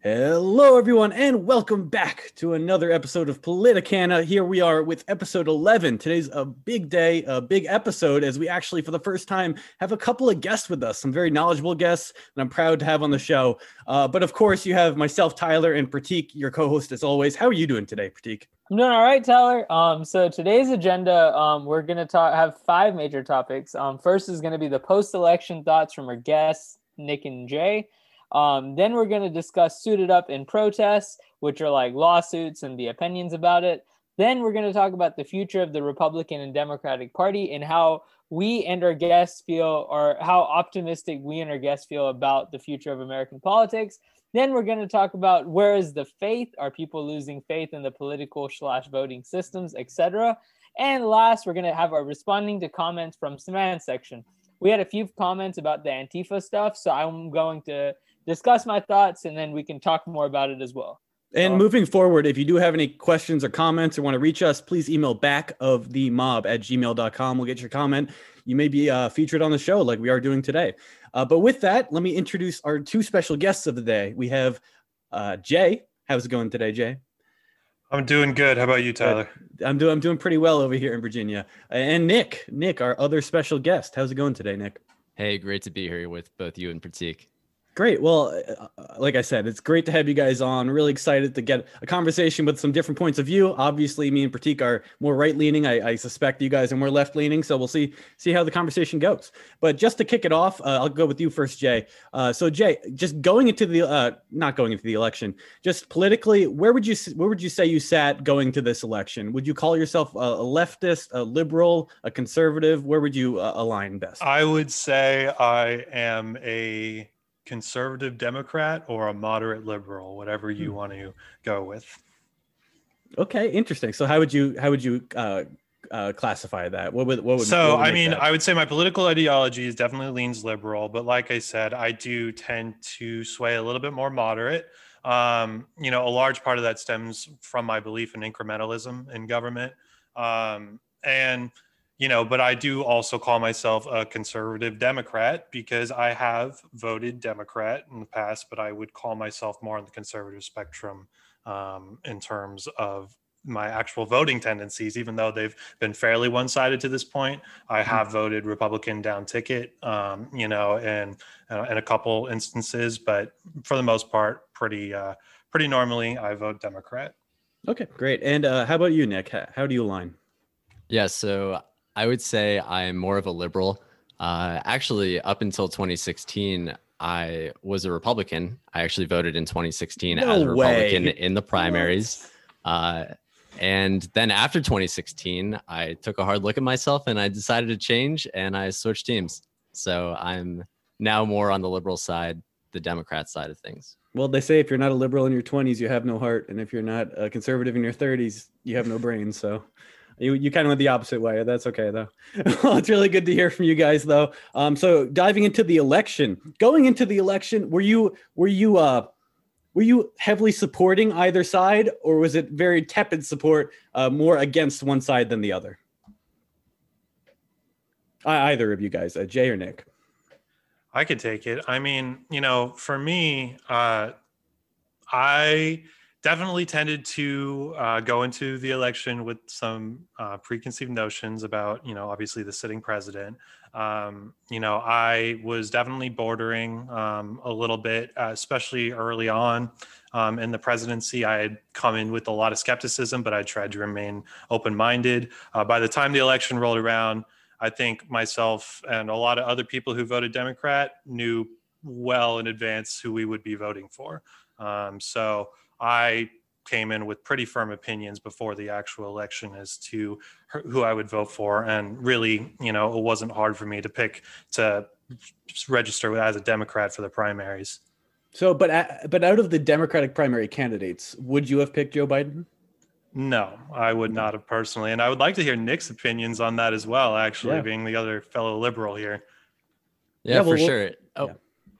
Hello, everyone, and welcome back to another episode of Politicana. Here we are with episode 11. Today's a big day, a big episode, as we actually, for the first time, have a couple of guests with us, some very knowledgeable guests that I'm proud to have on the show. Uh, but of course, you have myself, Tyler, and Prateek, your co host as always. How are you doing today, Prateek? I'm doing all right, Tyler. Um, so today's agenda, um, we're gonna talk have five major topics. Um, first is gonna be the post-election thoughts from our guests, Nick and Jay. Um, then we're going to discuss suited up in protests, which are like lawsuits and the opinions about it. Then we're going to talk about the future of the Republican and Democratic Party and how we and our guests feel, or how optimistic we and our guests feel about the future of American politics. Then we're going to talk about where is the faith? Are people losing faith in the political slash voting systems, etc. And last, we're going to have our responding to comments from Samantha section. We had a few comments about the Antifa stuff, so I'm going to discuss my thoughts and then we can talk more about it as well. And Um, moving forward, if you do have any questions or comments or want to reach us, please email back of the mob at gmail.com. We'll get your comment. You may be uh, featured on the show like we are doing today. Uh, but with that, let me introduce our two special guests of the day. We have uh, Jay. How's it going today, Jay? I'm doing good. How about you, Tyler? I'm doing I'm doing pretty well over here in Virginia. And Nick, Nick, our other special guest. How's it going today, Nick? Hey, great to be here with both you and Prateek. Great. Well, uh, uh, like I said, it's great to have you guys on. Really excited to get a conversation with some different points of view. Obviously, me and Prateek are more right leaning. I, I, suspect you guys are more left leaning. So we'll see see how the conversation goes. But just to kick it off, uh, I'll go with you first, Jay. Uh, so Jay, just going into the uh, not going into the election, just politically, where would you where would you say you sat going to this election? Would you call yourself a, leftist, a liberal, a conservative? Where would you uh, align best? I would say I am a conservative Democrat or a moderate liberal, whatever you Hmm. want to go with. Okay, interesting. So how would you how would you uh, uh, classify that? What would what would so what would I mean, that? I would say my political ideology is definitely leans liberal, but like I said, I do tend to sway a little bit more moderate. Um, you know, a large part of that stems from my belief in incrementalism in government. Um, and you know, but I do also call myself a conservative Democrat because I have voted Democrat in the past, but I would call myself more on the conservative spectrum um, in terms of my actual voting tendencies, even though they've been fairly one sided to this point. I have voted Republican down ticket, um, you know, and uh, in a couple instances, but for the most part, pretty uh, pretty normally, I vote Democrat. okay, great. And uh, how about you, Nick? How, how do you align? Yeah, so I would say I'm more of a liberal. Uh, actually, up until 2016, I was a Republican. I actually voted in 2016 No as a Republican way. in the primaries. Uh, and then after 2016, I took a hard look at myself and I decided to change and I switched teams. So I'm now more on the liberal side, the Democrat side of things. Well, they say if you're not a liberal in your 20s, you have no heart, and if you're not a conservative in your 30s, you have no brain. So you you kind of went the opposite way. That's okay though. well, it's really good to hear from you guys though. Um, so diving into the election, going into the election, were you were you uh were you heavily supporting either side, or was it very tepid support, uh, more against one side than the other? I, either of you guys, uh, Jay or Nick. I could take it. I mean, you know, for me, uh, I definitely tended to uh, go into the election with some uh, preconceived notions about, you know, obviously the sitting president. Um, you know, I was definitely bordering um, a little bit, uh, especially early on um, in the presidency. I had come in with a lot of skepticism, but I tried to remain open minded. Uh, by the time the election rolled around, I think myself and a lot of other people who voted Democrat knew well in advance who we would be voting for. Um, so I came in with pretty firm opinions before the actual election as to who I would vote for. And really, you know, it wasn't hard for me to pick to register as a Democrat for the primaries. So, but uh, but out of the Democratic primary candidates, would you have picked Joe Biden? No, I would not have personally. And I would like to hear Nick's opinions on that as well, actually, Yeah. being the other fellow liberal here. Yeah, Yeah, for we'll- sure. Oh, yeah.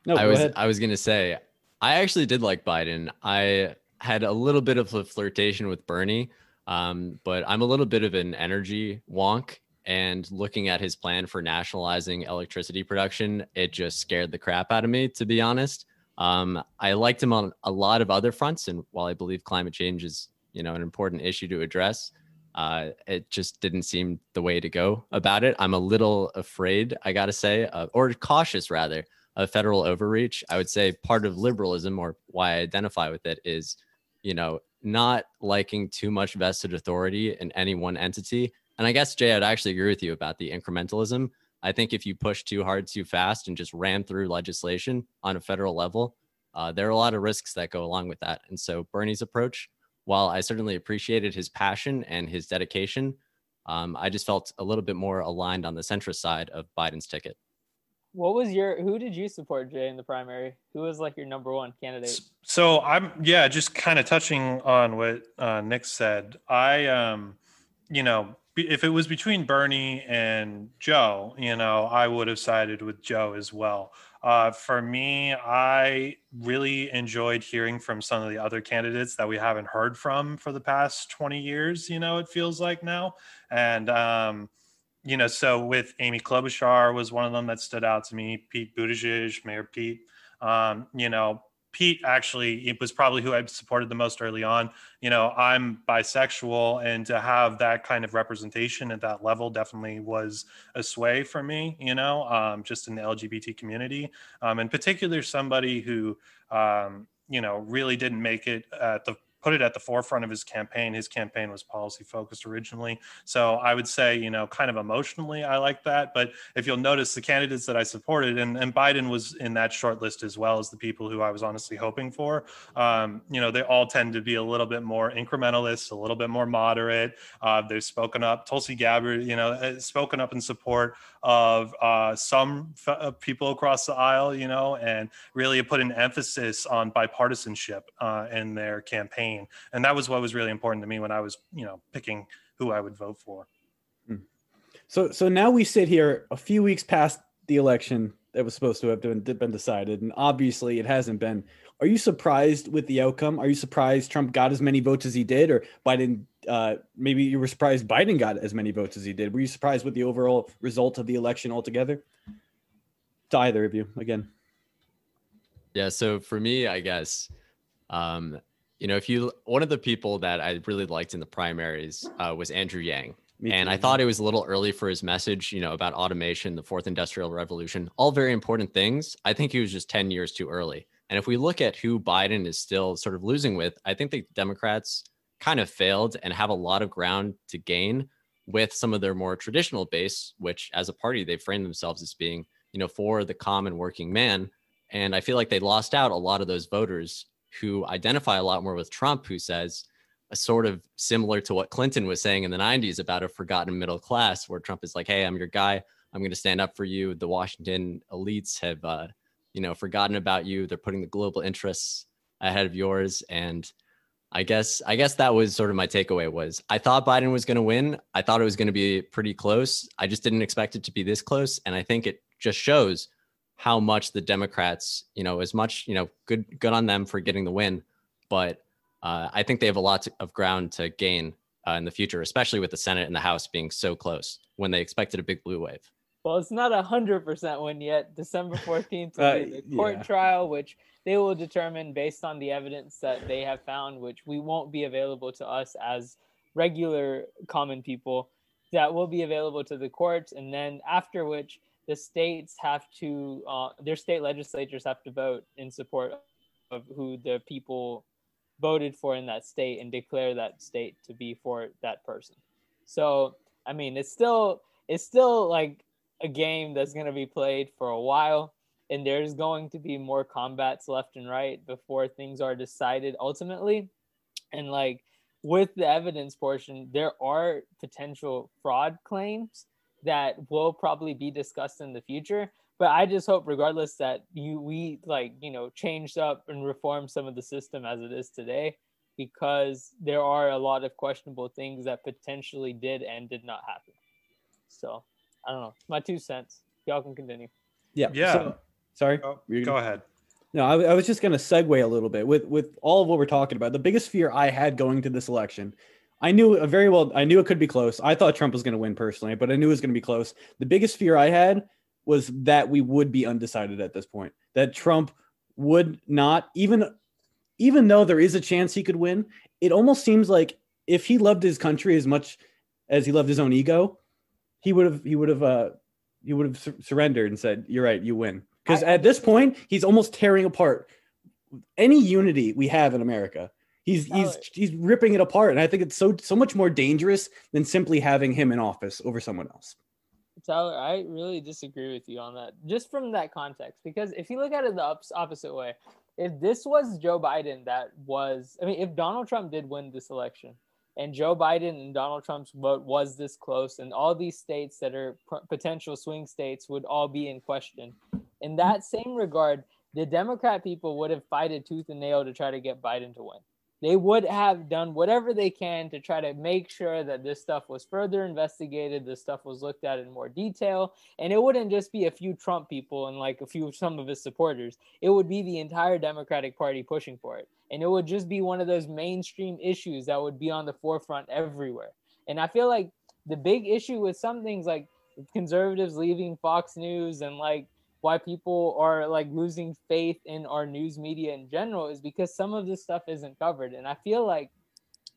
No, I was ahead. I was gonna say I actually did like Biden. I had a little bit of a flirtation with Bernie, um, but I'm a little bit of an energy wonk. And looking at his plan for nationalizing electricity production, it just scared the crap out of me, to be honest. Um, I liked him on a lot of other fronts, and while I believe climate change is you know an important issue to address, uh, it just didn't seem the way to go about it. I'm a little afraid, I gotta say, uh, or cautious rather, of federal overreach. I would say part of liberalism, or why I identify with it, is you know not liking too much vested authority in any one entity. And I guess Jay, I'd actually agree with you about the incrementalism. I think if you push too hard too fast and just ram through legislation on a federal level, uh, there are a lot of risks that go along with that. And so Bernie's approach, while I certainly appreciated his passion and his dedication, um, I just felt a little bit more aligned on the centrist side of Biden's ticket. What was your who did you support, Jay, in the primary? Who was like your number one candidate? So I'm yeah, just kind of touching on what uh, Nick said. I um, you know, if it was between Bernie and Joe, you know, I would have sided with Joe as well. Uh, for me, I really enjoyed hearing from some of the other candidates that we haven't heard from for the past 20 years, you know, it feels like now. And, um, you know, so with Amy Klobuchar was one of them that stood out to me, Pete Buttigieg, Mayor Pete, um, you know, Pete actually was probably who I supported the most early on. You know, I'm bisexual, and to have that kind of representation at that level definitely was a sway for me. You know, um, just in the LGBT community, um, in particular, somebody who um, you know really didn't make it at the put it at the forefront of his campaign. His campaign was policy focused originally. So I would say, you know, kind of emotionally, I like that. But if you'll notice the candidates that I supported, and, and Biden was in that short list as well as the people who I was honestly hoping for, um, you know, they all tend to be a little bit more incrementalist, a little bit more moderate. Uh, they've spoken up. Tulsi Gabbard, you know, spoken up in support of uh, some f- uh, people across the aisle, you know, and really put an emphasis on bipartisanship uh, in their campaign. And that was what was really important to me when I was, you know, picking who I would vote for. Hmm. So, so now we sit here a few weeks past the election that was supposed to have been, been decided, and obviously it hasn't been. Are you surprised with the outcome? Are you surprised Trump got as many votes as he did, or Biden? Uh, maybe you were surprised Biden got as many votes as he did. Were you surprised with the overall result of the election altogether? To either of you, again. Yeah. So for me, I guess, um, you know, if you one of the people that I really liked in the primaries uh, was Andrew Yang. and I thought it was a little early for his message, you know, about automation, the fourth industrial revolution, all very important things. I think he was just 10 years too early. And if we look at who Biden is still sort of losing with, I think the Democrats kind of failed and have a lot of ground to gain with some of their more traditional base, which as a party, they frame themselves as being, you know, for the common working man. And I feel like they lost out a lot of those voters who identify a lot more with Trump, who says, a sort of similar to what Clinton was saying in the 90s about a forgotten middle class, where Trump is like, hey, I'm your guy. I'm going to stand up for you. The Washington elites have uh, you know forgotten about you. They're putting the global interests ahead of yours. And i guess i guess that was sort of my takeaway was i thought biden was going to win. I thought it was going to be pretty close. I just didn't expect it to be this close. And i think it just shows how much the democrats you know as much you know good good on them for getting the win but uh, i think they have a lot of ground to gain uh, in the future especially with the senate and the house being so close when they expected a big blue wave well, it's not a hundred percent win yet. December fourteenth uh, the court yeah. trial, which they will determine based on the evidence that they have found, which we won't be available to us as regular common people. That will be available to the courts, and then after which the states have to, uh, their state legislatures have to vote in support of who the people voted for in that state and declare that state to be for that person. So, I mean, it's still it's still like a game that's going to be played for a while and there's going to be more combats left and right before things are decided ultimately and like with the evidence portion there are potential fraud claims that will probably be discussed in the future but i just hope regardless that you we like you know changed up and reform some of the system as it is today because there are a lot of questionable things that potentially did and did not happen so I don't know. My two cents. Y'all can continue. Yeah. Yeah. So, sorry. Oh, go, go ahead. No, I, I was just going to segue a little bit with with all of what we're talking about. The biggest fear I had going to this election, I knew very well. I knew it could be close. I thought Trump was going to win personally, but I knew it was going to be close. The biggest fear I had was that we would be undecided at this point. That Trump would not even even though there is a chance he could win, it almost seems like if he loved his country as much as he loved his own ego, he would have he would have uh he would have sur- surrendered and said, "You're right, you win." Because at this point, he's almost tearing apart any unity we have in America. He's he's he's ripping it apart, and I think it's so so much more dangerous than simply having him in office over someone else. Tyler, I really disagree with you on that, just from that context. Because if you look at it the ups- opposite way, if this was Joe Biden that was, I mean, if Donald Trump did win this election and Joe Biden and Donald Trump's vote was this close, and all these states that are p- potential swing states would all be in question, in that same regard, the Democrat people would have fighted tooth and nail to try to get Biden to win. They would have done whatever they can to try to make sure that this stuff was further investigated, this stuff was looked at in more detail, and it wouldn't just be a few Trump people and like a few some of his supporters. It would be the entire Democratic Party pushing for it. And it would just be one of those mainstream issues that would be on the forefront everywhere. And I feel like the big issue with some things like conservatives leaving Fox News and like why people are like losing faith in our news media in general is because some of this stuff isn't covered. And I feel like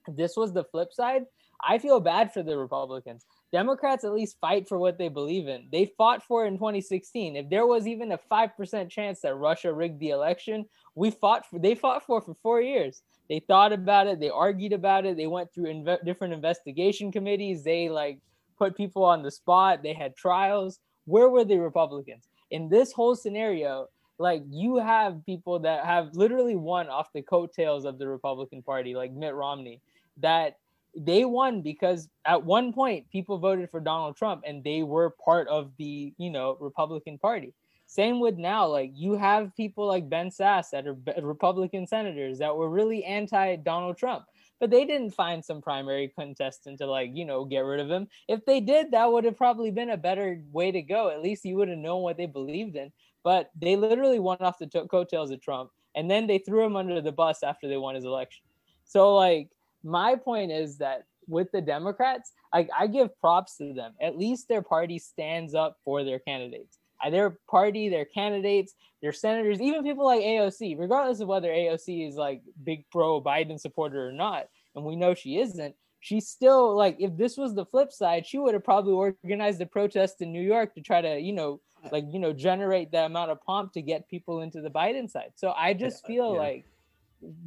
this was the flip side, I feel bad for the Republicans. Democrats at least fight for what they believe in. They fought for it in 2016. If there was even a 5% chance that Russia rigged the election, we fought for they fought for for 4 years. They thought about it, they argued about it, they went through inve- different investigation committees, they like put people on the spot, they had trials. Where were the Republicans? In this whole scenario, like you have people that have literally won off the coattails of the Republican Party, like Mitt Romney, that they won because at one point people voted for Donald Trump and they were part of the, you know, Republican Party. Same with now, like you have people like Ben Sasse that are Republican senators that were really anti Donald Trump, but they didn't find some primary contestant to like, you know, get rid of him. If they did, that would have probably been a better way to go. At least you would have known what they believed in. But they literally won off the to- coattails of Trump and then they threw him under the bus after they won his election. So, like, my point is that with the Democrats, I give props to them. At least their party stands up for their candidates. Uh, Their party, their candidates, their senators, even people like AOC, regardless of whether AOC is like big pro Biden supporter or not, and we know she isn't, she's still like if this was the flip side, she would have probably organized a protest in New York to try to, you know, like you know, generate that amount of pomp to get people into the Biden side. So I just feel yeah. like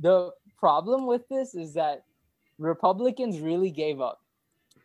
the problem with this is that Republicans really gave up.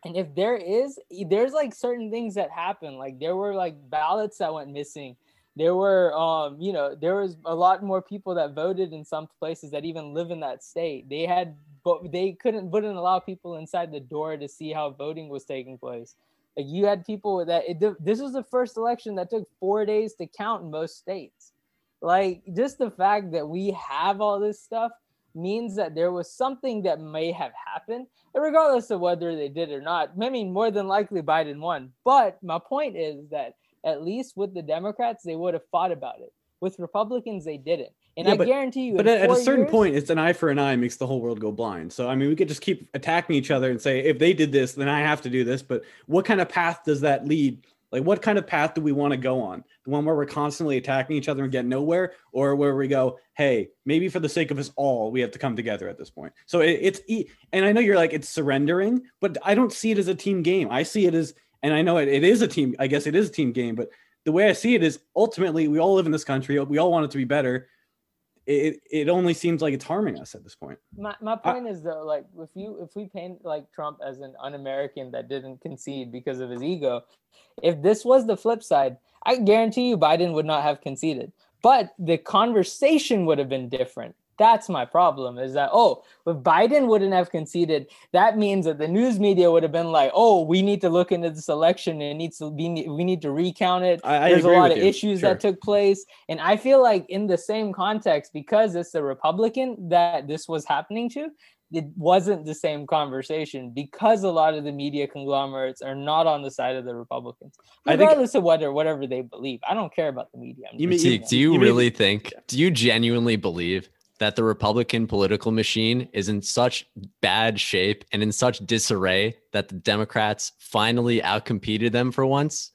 And if there is, there's like certain things that happen. Like there were like ballots that went missing. There were, um, you know, there was a lot more people that voted in some places that even live in that state. They had, but they couldn't, wouldn't allow people inside the door to see how voting was taking place. Like you had people that it, this was the first election that took four days to count in most states. Like just the fact that we have all this stuff means that there was something that may have happened, and regardless of whether they did or not. I mean, more than likely Biden won. But my point is that at least with the Democrats, they would have fought about it. With Republicans, they didn't. And Yeah, I but- guarantee you, But at, a certain years- point, it's an eye for an eye makes the whole world go blind. So I mean, we could just keep attacking each other and say, if they did this, then I have to do this. But what kind of path does that lead? Like, what kind of path do we want to go on? The one where we're constantly attacking each other and get nowhere, or where we go, hey, maybe for the sake of us all, we have to come together at this point. So it, it's, and I know you're like it's surrendering, but I don't see it as a team game. I see it as, and I know it, it is a team. I guess it is a team game, but the way I see it is ultimately we all live in this country. We all want it to be better. It, it only seems like it's harming us at this point. my, my point is though like if you if we paint like trump as an un-american that didn't concede because of his ego if this was the flip side i guarantee you biden would not have conceded but the conversation would have been different that's my problem is that oh if biden wouldn't have conceded that means that the news media would have been like oh we need to look into this election and it needs to be we need to recount it I, I there's a lot with of you. issues Sure. that took place and i feel like in the same context because it's a republican that this was happening to it wasn't the same conversation because a lot of the media conglomerates are not on the side of the republicans I think- regardless of whether whatever they believe i don't care about the media I'm You mean- Do, that. do you you mean- really think, do you genuinely believe that the Republican political machine is in such bad shape and in such disarray that the Democrats finally outcompeted them for once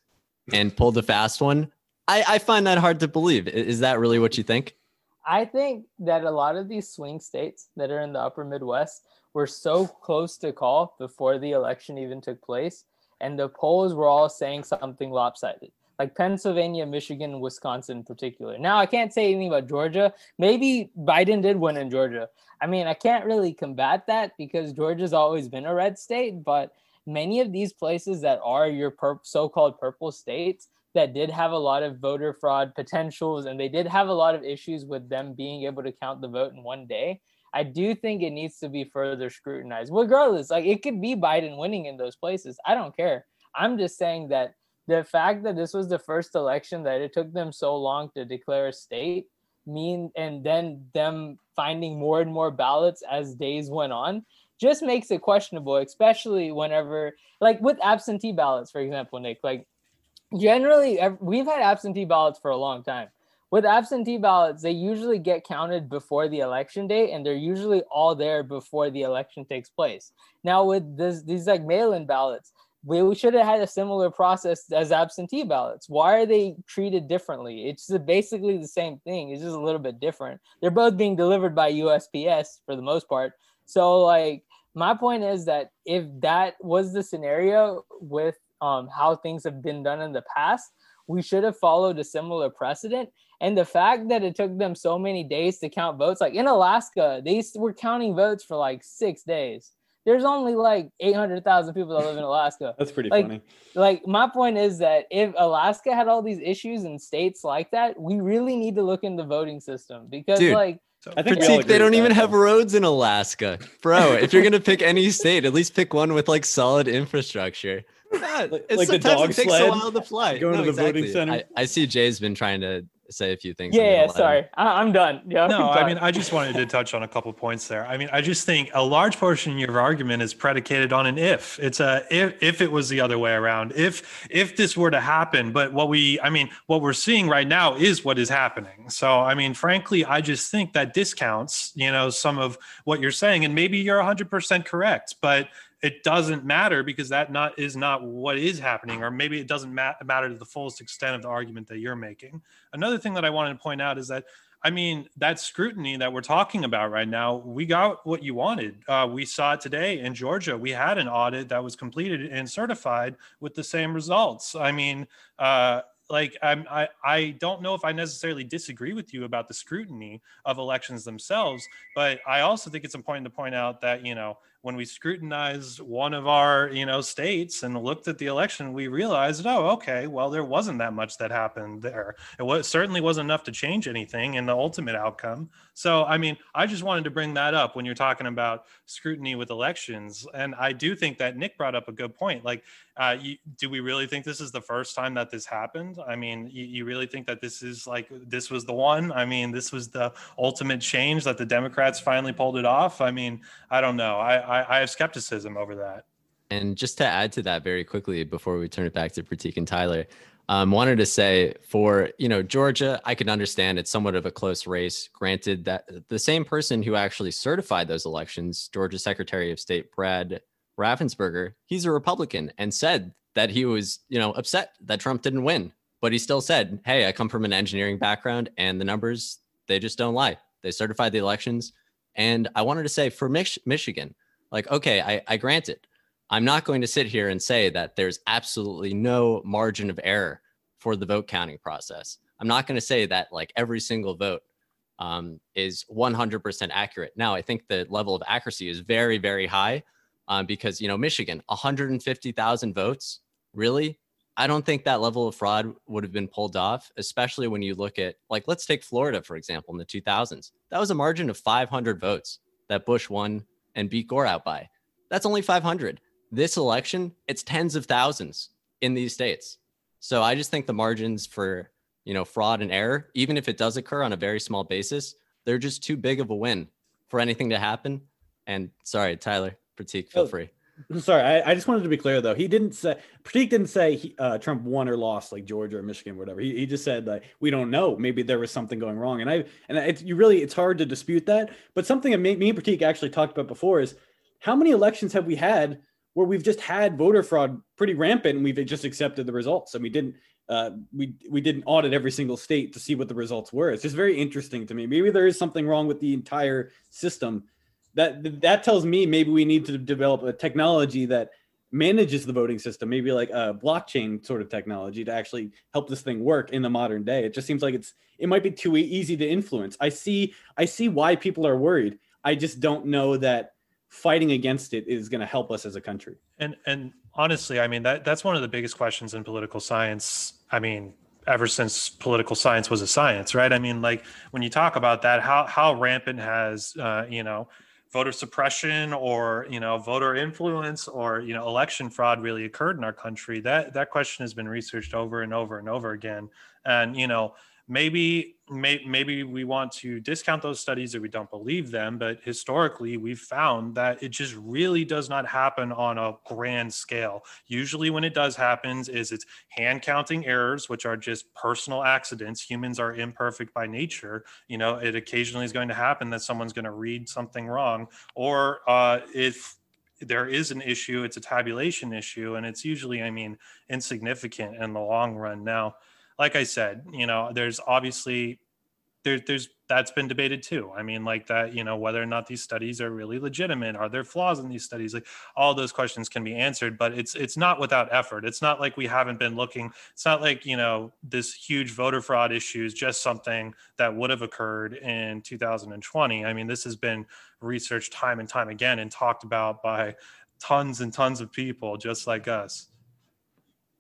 and pulled a fast one? I, I find that hard to believe. Is that really what you think? I think that a lot of these swing states that are in the upper Midwest were so close to call before the election even took place, and the polls were all saying something lopsided. Like Pennsylvania, Michigan, Wisconsin in particular. Now I can't say anything about Georgia. Maybe Biden did win in Georgia. I mean, I can't really combat that because Georgia's always been a red state, but many of these places that are your pur- so-called purple states that did have a lot of voter fraud potentials and they did have a lot of issues with them being able to count the vote in one day. I do think it needs to be further scrutinized. Regardless, like it could be Biden winning in those places. I don't care. I'm just saying that the fact that this was the first election that it took them so long to declare a state mean and then them finding more and more ballots as days went on just makes it questionable especially whenever like with absentee ballots for example nick like generally we've had absentee ballots for a long time. With absentee ballots they usually get counted before the election day and they're usually all there before the election takes place. Now with this these like mail-in ballots we, should have had a similar process as absentee ballots. Why are they treated differently? It's basically the same thing. It's just a little bit different. They're both being delivered by usps for the most part. So like my point is that if that was the scenario with um, how things have been done in the past, we should have followed a similar precedent. And the fact that it took them so many days to count votes, like in Alaska, they were counting votes for like six days. There's only like 800,000 people that live in Alaska. That's pretty like, funny. Like, my point is that if Alaska had all these issues in states like that, we really need to look in the voting system because, Dude, like, so I think Prateek, they don't even that, have roads in Alaska, bro. if you're gonna pick any state, at least pick one with like solid infrastructure. Yeah, like, like the dog it takes sled. a while to fly. Going no, to the exactly. voting center. I, I, see Jay's been trying to say a few things. Yeah, yeah sorry, I, am done. Yeah. No, I mean, I just wanted to touch on a couple points there. I mean, I just think a large portion of your argument is predicated on an if. It's a if if it was the other way around. If if this were to happen, but what we, I mean, what we're seeing right now is what is happening. So, I mean, frankly, I just think that discounts, you know, some of what you're saying, and maybe you're 100% correct, but it doesn't matter because that not is not what is happening or maybe it doesn't ma- matter to the fullest extent of the argument that you're making. Another thing that i wanted to point out is that i mean that scrutiny that we're talking about right now we got what you wanted. Uh, we saw it today in georgia. We had an audit that was completed and certified with the same results. I mean uh, like I'm, I, I don't know if I necessarily disagree with you about the scrutiny of elections themselves, but I also think it's important to point out that you know when we scrutinized one of our you know states and looked at the election we realized oh okay well there wasn't that much that happened there. It was certainly wasn't enough to change anything in the ultimate outcome. So i mean i just wanted to bring that up when you're talking about scrutiny with elections. And i do think that nick brought up a good point. Like uh, you, do we really think this is the first time that this happened? I mean you, you really think that this is like this was the one? I mean this was the ultimate change that the democrats finally pulled it off? I mean i don't know. I, I I, I have skepticism over that. And just to add to that very quickly before we turn it back to Prateek and Tyler, um, wanted to say for you know Georgia, I can understand it's somewhat of a close race. Granted that the same person who actually certified those elections, Georgia Secretary of State Brad Raffensperger, he's a Republican and said that he was you know upset that Trump didn't win, but he still said, "Hey, I come from an engineering background, and the numbers they just don't lie. They certified the elections." And I wanted to say for Mich- Michigan, like, okay, I, I grant it. I'm not going to sit here and say that there's absolutely no margin of error for the vote counting process. I'm not going to say that like every single vote um, is 100% accurate. Now, I think the level of accuracy is very, very high um, because, you know, Michigan, 150,000 votes, really? I don't think that level of fraud would have been pulled off, especially when you look at, like, let's take Florida, for example, in the 2000s. That was a margin of 500 votes that Bush won and beat Gore out by. That's only 500. This election, it's tens of thousands in these states. So I just think the margins for, you know, fraud and error, even if it does occur on a very small basis, they're just too big of a win for anything to happen. And sorry, Tyler, Prateek, feel oh, free. Sorry, I, I, just wanted to be clear though. He didn't say Prateek didn't say he, uh, Trump won or lost like Georgia or Michigan or whatever. He, he just said that we don't know. Maybe there was something going wrong, and I and it's you really it's hard to dispute that. But something that me, me and Prateek actually talked about before is how many elections have we had where we've just had voter fraud pretty rampant and we've just accepted the results and we didn't uh, we we didn't audit every single state to see what the results were. It's just very interesting to me. Maybe there is something wrong with the entire system. That that tells me maybe we need to develop a technology that manages the voting system, maybe like a blockchain sort of technology to actually help this thing work in the modern day. It just seems like it's it might be too easy to influence. I see I see why people are worried. I just don't know that fighting against it is going to help us as a country. And and honestly, I mean that that's one of the biggest questions in political science. I mean, ever since political science was a science, right? I mean, like when you talk about that, how how rampant has uh, you know voter suppression or you know voter influence or you know election fraud really occurred in our country? That that question has been researched over and over and over again, and you know maybe may, maybe we want to discount those studies or we don't believe them but historically we've found that it just really does not happen on a grand scale. Usually when it does happens is it's hand counting errors which are just personal accidents. Humans are imperfect by nature. You know it occasionally is going to happen that someone's going to read something wrong or uh, if there is an issue it's a tabulation issue and it's usually i mean insignificant in the long run. Now like I said, you know, there's obviously there, there's that's been debated too. I mean, like that, you know, whether or not these studies are really legitimate, are there flaws in these studies? Like all those questions can be answered, but it's it's not without effort. It's not like we haven't been looking. It's not like you know this huge voter fraud issue is just something that would have occurred in 2020. I mean, this has been researched time and time again and talked about by tons and tons of people just like us.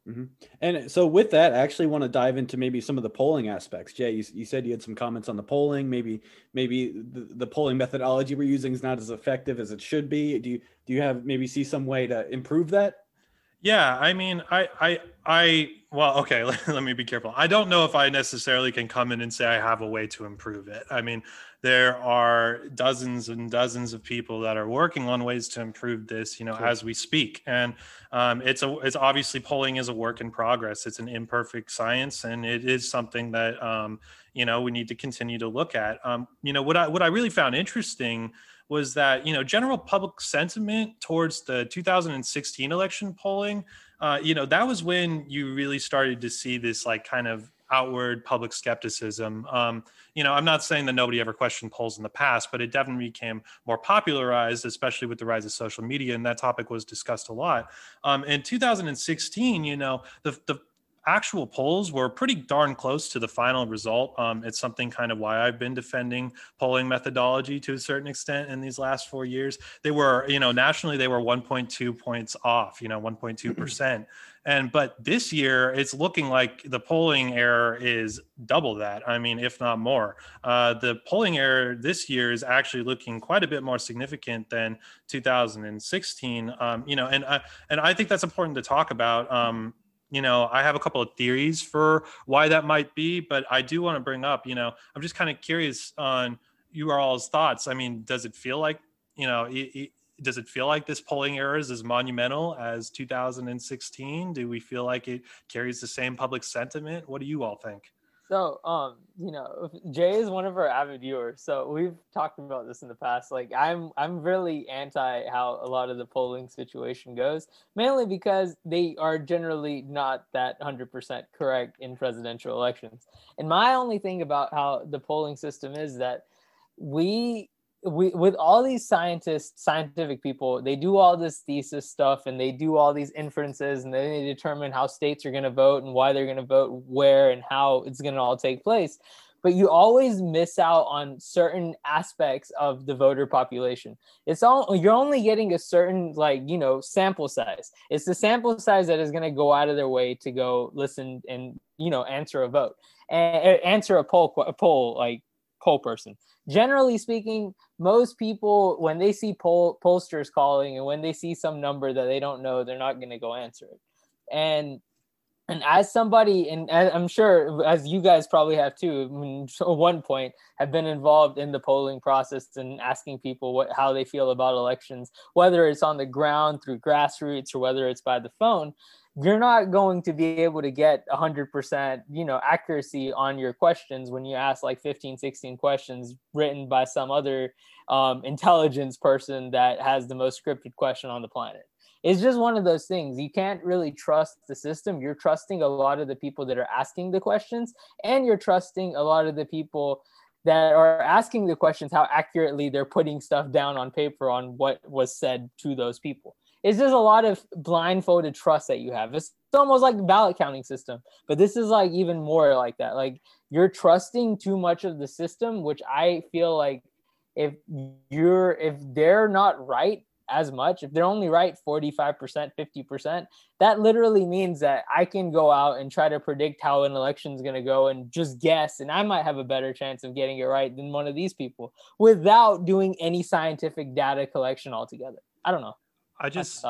Mm-hmm. And so, with that, I actually want to dive into maybe some of the polling aspects. Jay, you, you said you had some comments on the polling. Maybe, maybe the, the polling methodology we're using is not as effective as it should be. Do you do you have maybe see some way to improve that? Yeah, I mean, I, I, I, well, okay, let, let, me be careful. I don't know if I necessarily can come in and say I have a way to improve it. I mean, there are dozens and dozens of people that are working on ways to improve this, you know, sure. as we speak. And um, it's a, it's obviously polling is a work in progress. It's an imperfect science, and it is something that, um, you know, we need to continue to look at. Um, you know, what I, what I really found interesting was that you know general public sentiment towards the 2016 election polling uh, you know that was when you really started to see this like kind of outward public skepticism. Um, you know i'm not saying that nobody ever questioned polls in the past but it definitely became more popularized especially with the rise of social media and that topic was discussed a lot. Um, in 2016 you know the, the actual polls were pretty darn close to the final result. Um, it's something kind of why I've been defending polling methodology to a certain extent in these last four years. They were, you know, nationally they were 1.2 points off, you know, 1.2 percent. And but this year it's looking like the polling error is double that. I mean, if not more. Uh, the polling error this year is actually looking quite a bit more significant than 2016. Um, you know, and I, and I think that's important to talk about. Um, you know, I have a couple of theories for why that might be, but I do want to bring up, you know, I'm just kind of curious on you all's thoughts. I mean, does it feel like, you know, it, it, does it feel like this polling error is as monumental as 2016? Do we feel like it carries the same public sentiment? What do you all think? So, um, you know, Jay is one of our avid viewers. So we've talked about this in the past. Like, I'm, I'm really anti how a lot of the polling situation goes, mainly because they are generally not that hundred percent correct in presidential elections. And my only thing about how the polling system is that we we with all these scientists scientific people they do all this thesis stuff and they do all these inferences and then they determine how states are going to vote and why they're going to vote where and how it's going to all take place. But you always miss out on certain aspects of the voter population. It's all you're only getting a certain like you know sample size. It's the sample size that is going to go out of their way to go listen and you know answer a vote and answer a poll a poll like poll person generally speaking, most people when they see poll pollsters calling and when they see some number that they don't know, they're not going to go answer it. And and as somebody, and I'm sure as you guys probably have too, at one point have been involved in the polling process and asking people what how they feel about elections, whether it's on the ground through grassroots or whether it's by the phone you're not going to be able to get 100% you know accuracy on your questions when you ask like 15 16 questions written by some other um, intelligence person that has the most scripted question on the planet it's just one of those things. You can't really trust the system. You're trusting a lot of the people that are asking the questions, and you're trusting a lot of the people that are asking the questions how accurately they're putting stuff down on paper on what was said to those people. It's just a lot of blindfolded trust that you have. It's almost like the ballot counting system, but this is like even more like that. Like you're trusting too much of the system, which I feel like if you're if they're not right as much. If they're only right 45% 50% that literally means that i can go out and try to predict how an election is going to go and just guess and i might have a better chance of getting it right than one of these people without doing any scientific data collection altogether. I don't know. I just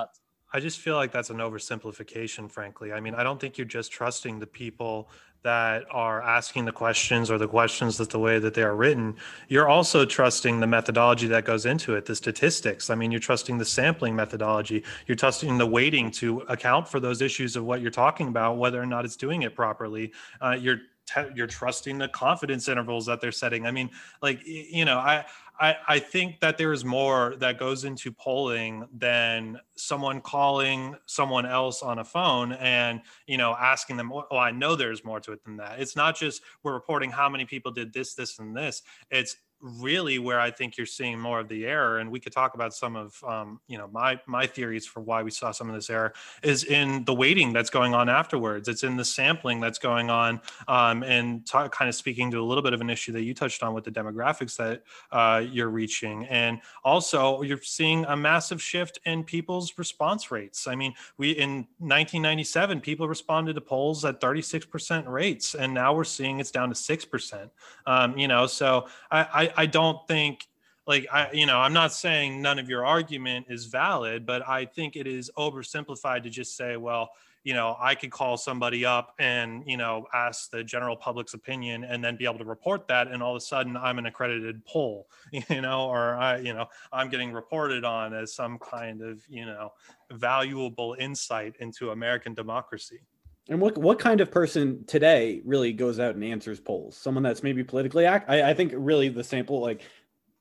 I just feel like that's an oversimplification, frankly. I mean, I don't think you're just trusting the people that are asking the questions or the questions that the way that they are written. You're also trusting the methodology that goes into it the statistics. I mean you're trusting the sampling methodology. You're trusting the weighting to account for those issues of what you're talking about whether or not it's doing it properly. Uh, you're te- you're trusting the confidence intervals that they're setting. I mean like you know i I, I think that there is more that goes into polling than someone calling someone else on a phone and you know asking them oh i know there's more to it than that. It's not just we're reporting how many people did this this and this. It's really where I think you're seeing more of the error, and we could talk about some of um, you know my my theories for why we saw some of this error is in the weighting that's going on afterwards. It's in the sampling that's going on, um, and talk, kind of speaking to a little bit of an issue that you touched on with the demographics that uh, you're reaching, and also you're seeing a massive shift in people's response rates. I mean, we in 1997 people responded to polls at 36% rates, and now we're seeing it's down to six percent. Um, you know, so I, I I, don't think like I, you know, I'm not saying none of your argument is valid, but I think it is oversimplified to just say, well, you know, I could call somebody up and, you know, ask the general public's opinion and then be able to report that. And all of a sudden I'm an accredited poll, you know, or I, you know, I'm getting reported on as some kind of, you know, valuable insight into American democracy. And what what kind of person today really goes out and answers polls? Someone that's maybe politically act. I, I think really the sample like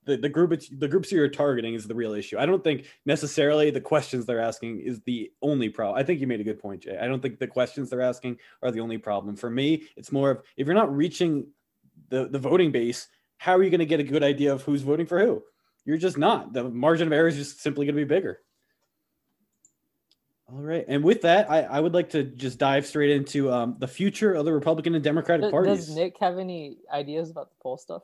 the, the group the groups you're targeting is the real issue. I don't think necessarily the questions they're asking is the only problem. I think you made a good point, Jay. I don't think the questions they're asking are the only problem. For me, it's more of if you're not reaching the the voting base, how are you going to get a good idea of who's voting for who? You're just not. The margin of error is just simply going to be bigger. All right, and with that, I, I would like to just dive straight into um, the future of the Republican and Democratic does, parties. Does Nick have any ideas about the poll stuff?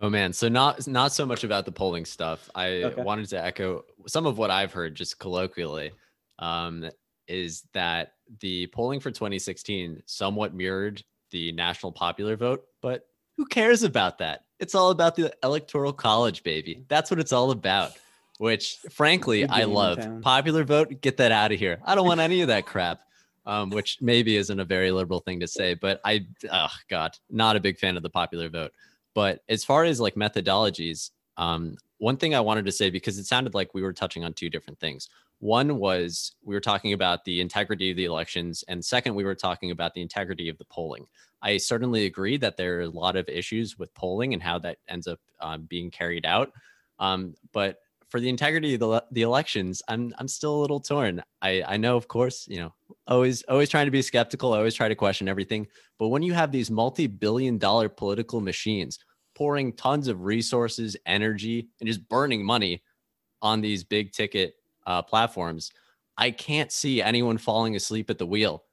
Oh man, so not not so much about the polling stuff. I okay. wanted to echo some of what I've heard just colloquially. Um, is that the polling for 2016 somewhat mirrored the national popular vote, but who cares about that? It's all about the electoral college, baby. That's what it's all about which frankly I love. Popular vote, get that out of here. I don't want any of that crap. Um, which maybe isn't a very liberal thing to say, but I, oh God, not a big fan of the popular vote. But as far as like methodologies, um, one thing I wanted to say because it sounded like we were touching on two different things. One was we were talking about the integrity of the elections, and second, we were talking about the integrity of the polling. I certainly agree that there are a lot of issues with polling and how that ends up um, being carried out. Um, but for the integrity of the, the elections, I'm I'm still a little torn. I I know, of course, you know, always always trying to be skeptical, always try to question everything. But when you have these multi-billion dollar political machines pouring tons of resources, energy, and just burning money on these big ticket uh, platforms, I can't see anyone falling asleep at the wheel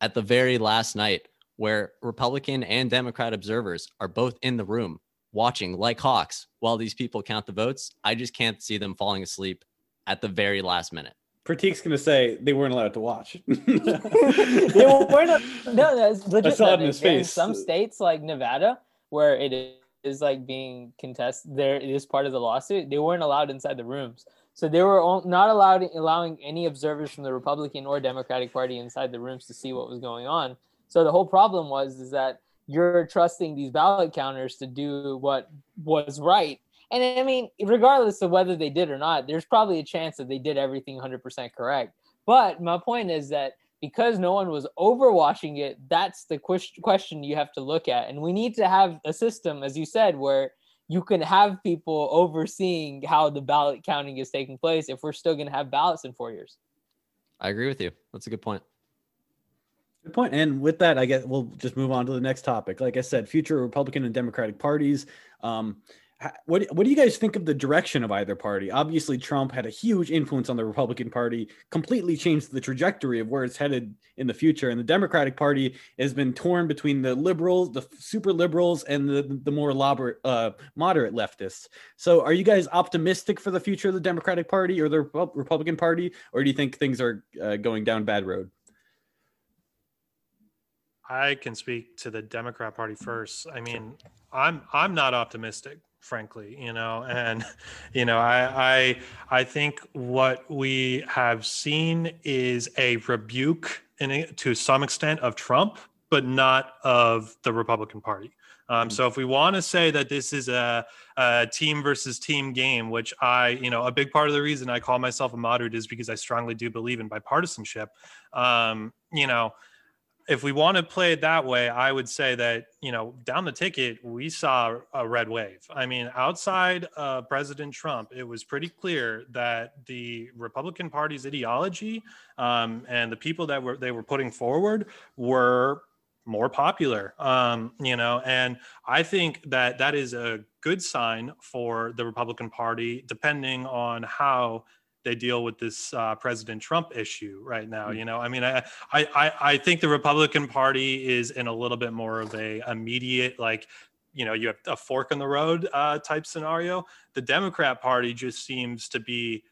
at the very last night where Republican and Democrat observers are both in the room watching like hawks while these people count the votes. I just can't see them falling asleep at the very last minute. Prateek's gonna say they weren't allowed to watch. they weren't. No, that's legit. I saw it in his face. In some states like Nevada, where it is like being contested, there it is part of the lawsuit. They weren't allowed inside the rooms, so they were not allowed allowing any observers from the Republican or Democratic Party inside the rooms to see what was going on. So the whole problem was is that you're trusting these ballot counters to do what was right. And I mean, regardless of whether they did or not, there's probably a chance that they did everything 100% correct. But my point is that because no one was overwatching it, that's the question you have to look at. And we need to have a system, as you said, where you can have people overseeing how the ballot counting is taking place if we're still going to have ballots in four years. I agree with you. That's a good point. Good point. And with that, I guess we'll just move on to the next topic. Like I said, future Republican and Democratic parties. Um, what what do you guys think of the direction of either party? Obviously, Trump had a huge influence on the Republican Party, completely changed the trajectory of where it's headed in the future. And the Democratic Party has been torn between the liberals, the super liberals, and the the more uh, moderate leftists. So, are you guys optimistic for the future of the Democratic Party or the Republican Party, or do you think things are uh, going down bad road? I can speak to the Democrat Party first. I mean, I'm I'm not optimistic, frankly, you know, and you know, I I I think what we have seen is a rebuke in to some extent of Trump, but not of the Republican Party. Um, so if we want to say that this is a, a, team versus team game, which I, you know, a big part of the reason I call myself a moderate is because I strongly do believe in bipartisanship. Um, you know, if we want to play it that way, I would say that, you know, down the ticket, we saw a red wave. I mean, outside uh, President Trump, it was pretty clear that the Republican Party's ideology um, and the people that were they were putting forward were more popular um, you know and i think that that is a good sign for the republican party depending on how they deal with this uh, President Trump issue right now. Mm. You know, I mean, I, I I think the Republican Party is in a little bit more of a immediate like you know you have a fork in the road uh, type scenario. The Democrat Party just seems to be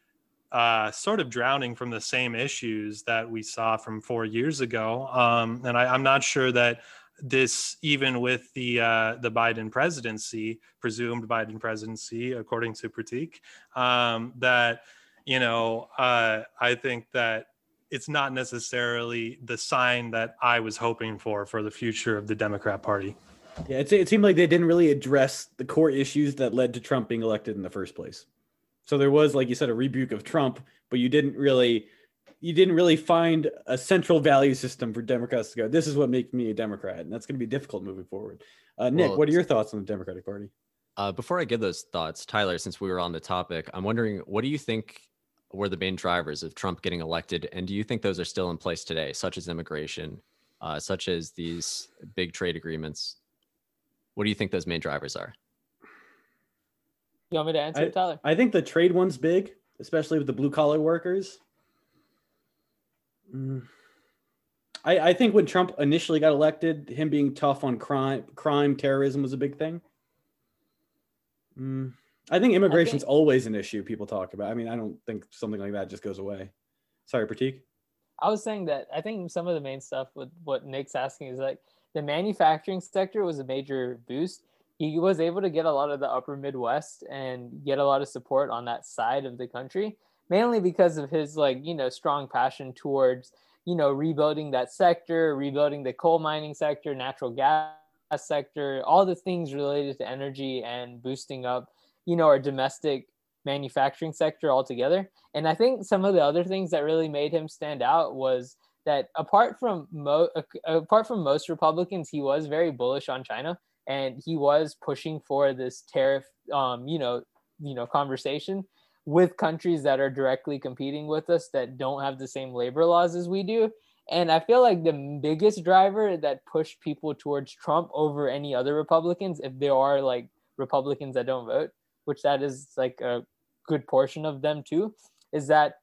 uh, sort of drowning from the same issues that we saw from four years ago, um, and I, I'm not sure that this even with the uh, the Biden presidency, presumed Biden presidency, according to Prateek, um, that you know, uh, I think that it's not necessarily the sign that I was hoping for for the future of the Democrat Party. Yeah, it, it seemed like they didn't really address the core issues that led to Trump being elected in the first place. So there was, like you said, a rebuke of Trump, but you didn't really, you didn't really find a central value system for Democrats to go. This is what makes me a Democrat, and that's going to be difficult moving forward. Uh, Nick, well, what are your thoughts on the Democratic Party? Uh, before I give those thoughts, Tyler, since we were on the topic, I'm wondering what do you think were the main drivers of Trump getting elected? And do you think those are still in place today, such as immigration, uh, such as these big trade agreements? What do you think those main drivers are? You want me to answer, I, it, Tyler? I think the trade one's big, especially with the blue collar workers. Mm. I, I think when Trump initially got elected, him being tough on crime, crime, terrorism was a big thing. Mm. I think immigration's always an issue people talk about. I mean, I don't think something like that just goes away. Sorry, Prateek. I was saying that I think some of the main stuff with what Nick's asking is like the manufacturing sector was a major boost. He was able to get a lot of the upper Midwest and get a lot of support on that side of the country, mainly because of his like, you know, strong passion towards, you know, rebuilding that sector, rebuilding the coal mining sector, natural gas sector, all the things related to energy and boosting up you know our domestic manufacturing sector altogether. And I think some of the other things that really made him stand out was that apart from mo- apart from most Republicans, he was very bullish on China, and he was pushing for this tariff, um, you know, you know, conversation with countries that are directly competing with us that don't have the same labor laws as we do. And I feel like the biggest driver that pushed people towards Trump over any other Republicans, if there are like Republicans that don't vote, which that is like a good portion of them too, is that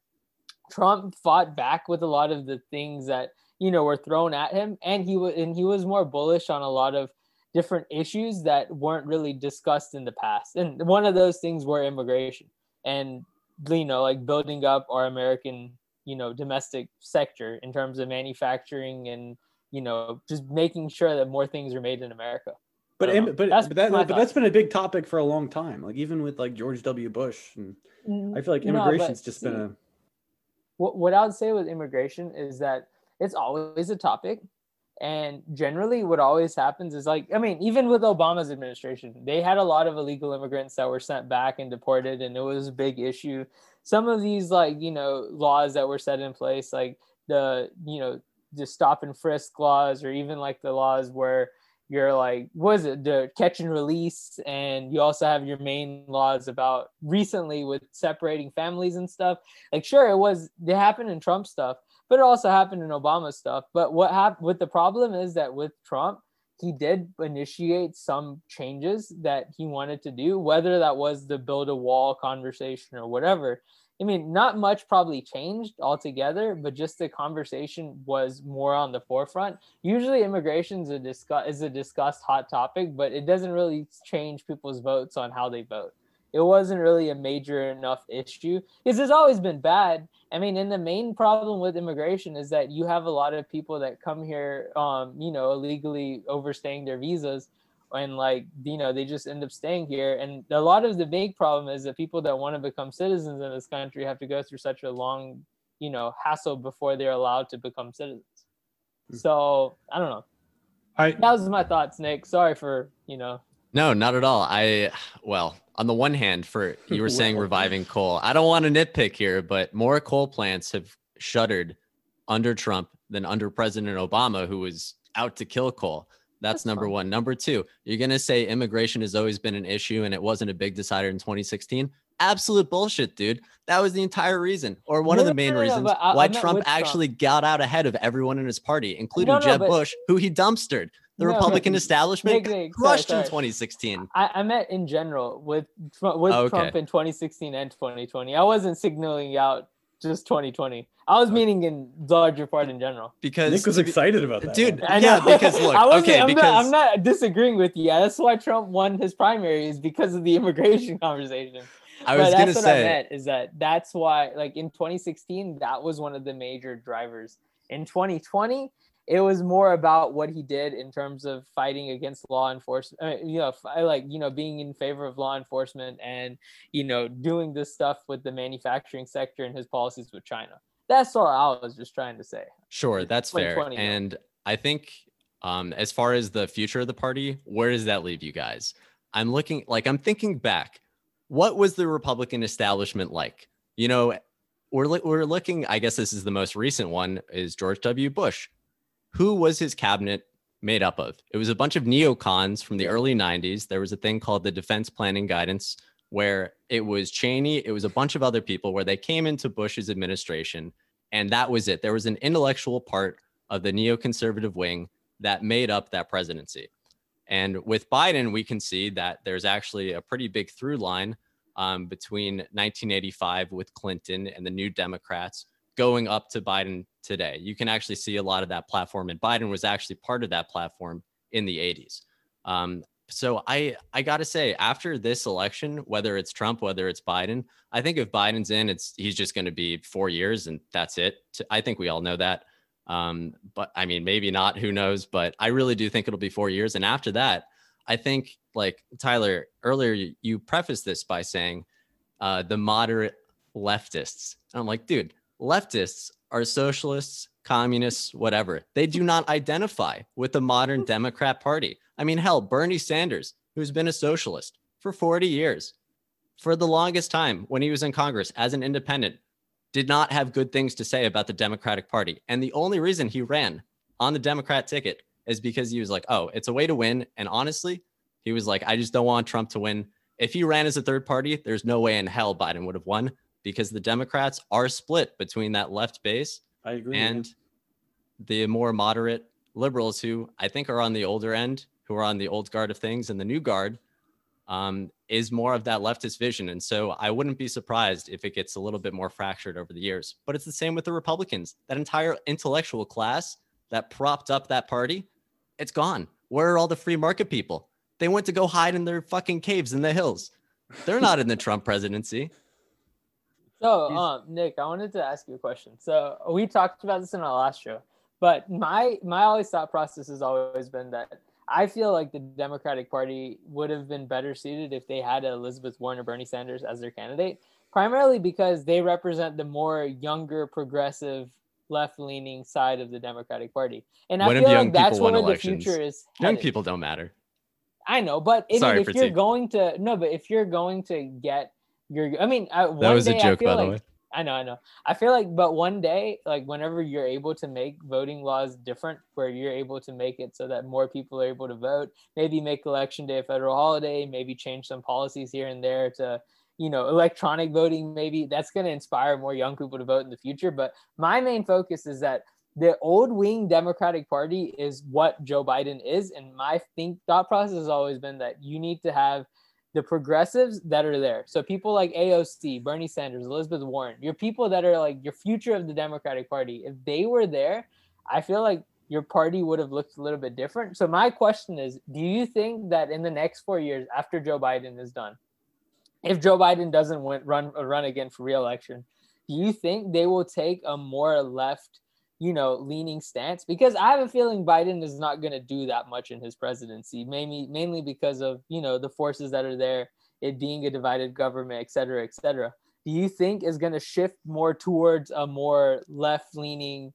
Trump fought back with a lot of the things that you know were thrown at him, and he was and he was more bullish on a lot of different issues that weren't really discussed in the past. And one of those things were immigration and you know like building up our American you know domestic sector in terms of manufacturing and you know just making sure that more things are made in America. But but that's but, that, but that's been a big topic for a long time. Like even with like George W. Bush, and mm, I feel like immigration's no, just see, been a. What what I would say with immigration is that it's always a topic, and generally what always happens is like I mean even with Obama's administration, they had a lot of illegal immigrants that were sent back and deported, and it was a big issue. Some of these like you know laws that were set in place, like the you know the stop and frisk laws, or even like the laws where your like was it? The catch and release and you also have your main laws about recently with separating families and stuff. Like sure it was it happened in trump stuff but it also happened in obama stuff. But what happened with the problem is that with trump he did initiate some changes that he wanted to do whether that was the build a wall conversation or whatever I mean, not much probably changed altogether, but just the conversation was more on the forefront. Usually, immigration is a discuss is a discussed hot topic, but it doesn't really change people's votes on how they vote. It wasn't really a major enough issue because it's always been bad. I mean, and the main problem with immigration is that you have a lot of people that come here, um, you know, illegally overstaying their visas and like you know they just end up staying here. And a lot of the big problem is that people that want to become citizens in this country have to go through such a long you know hassle before they're allowed to become citizens. Hmm. so i don't know. I that was my thoughts nick. Sorry for you know. No not at all. I well on the one hand for you were saying reviving coal i don't want to nitpick here but more coal plants have shuttered under trump than under president obama who was out to kill coal that's, That's number fun. one. Number two, you're going to say immigration has always been an issue and it wasn't a big decider in 2016. Absolute bullshit, dude. That was the entire reason, or one no, of the main no, no, reasons why Trump actually Trump. got out ahead of everyone in his party, including Jeb Bush, who he dumpstered. The Republican establishment Nick, Nick, crushed sorry, sorry. in 2016. I, I, meant in general with with okay. Trump in 2016 and 2020. I wasn't signaling out just 2020. I was uh, meaning in larger part in general. Because Nick was excited about that, dude. I know. Yeah, because look, okay, I'm because not, I'm not disagreeing with you. That's why Trump won his primaries because of the immigration conversation. I was but gonna that's say, what I meant is that that's why, like in 2016, that was one of the major drivers. In 2020, it was more about what he did in terms of fighting against law enforcement uh, you know like you know being in favor of law enforcement and you know doing this stuff with the manufacturing sector and his policies with china. That's all i was just trying to say. Sure that's fair. and i think um, as far as the future of the party where does that leave you guys? I'm looking like i'm thinking back. What was the republican establishment like? You know we're, we're looking i guess this is the most recent one is george w. Bush who was his cabinet made up of? It was a bunch of neocons from the early 90s. There was a thing called the Defense Planning Guidance, where it was Cheney, it was a bunch of other people where they came into Bush's administration, and that was it. There was an intellectual part of the neoconservative wing that made up that presidency. And with Biden, we can see that there's actually a pretty big through line um, between 1985 with Clinton and the New Democrats going up to Biden today. You can actually see a lot of that platform, and Biden was actually part of that platform in the 80s. Um, so I I got to say, after this election, whether it's Trump, whether it's Biden, I think if Biden's in, it's he's just going to be four years and that's it. I think we all know that. Um, but I mean, maybe not. Who knows? But I really do think it'll be four years. And after that, I think like Tyler earlier, you, you prefaced this by saying uh, the moderate leftists. And I'm like, dude, leftists are socialists, communists, whatever. They do not identify with the modern Democrat Party. I mean, hell, Bernie Sanders, who's been a socialist for 40 years, for the longest time when he was in Congress as an independent, did not have good things to say about the Democratic Party. And the only reason he ran on the Democrat ticket is because he was like, oh, it's a way to win. And honestly, he was like, I just don't want Trump to win. If he ran as a third party, there's no way in hell Biden would have won because the Democrats are split between that left base I agree, and the more moderate liberals who I think are on the older end, who are on the old guard of things, and the new guard um, is more of that leftist vision. And so I wouldn't be surprised if it gets a little bit more fractured over the years. But it's the same with the Republicans. That entire intellectual class that propped up that party, it's gone. Where are all the free market people? They went to go hide in their fucking caves in the hills. They're not in the Trump presidency. So, um, Nick, I wanted to ask you a question. So we talked about this in our last show, but my my always thought process has always been that I feel like the Democratic Party would have been better suited if they had Elizabeth Warren or Bernie Sanders as their candidate, primarily because they represent the more younger, progressive, left-leaning side of the Democratic Party, and I feel like that's where the future is. Headed. Young people don't matter. I know, but if, if you're going to no, but if you're going to get you're. I mean, uh, that was a joke, by like, the way. I know, I know. I feel like, but one day, like whenever you're able to make voting laws different, where you're able to make it so that more people are able to vote, maybe make election day a federal holiday, maybe change some policies here and there to, you know, electronic voting, maybe that's going to inspire more young people to vote in the future. But my main focus is that the old wing Democratic Party is what Joe Biden is. And my think thought process has always been that you need to have the progressives that are there. So people like AOC, Bernie Sanders, Elizabeth Warren, your people that are like your future of the Democratic Party, if they were there, I feel like your party would have looked a little bit different. So my question is, do you think that in the next 4 years after Joe Biden is done, if Joe Biden doesn't win, run run again for reelection, do you think they will take a more left you know, leaning stance because I have a feeling Biden is not going to do that much in his presidency, mainly mainly because of you know the forces that are there, it being a divided government, et cetera, et cetera. Do you think is going to shift more towards a more left leaning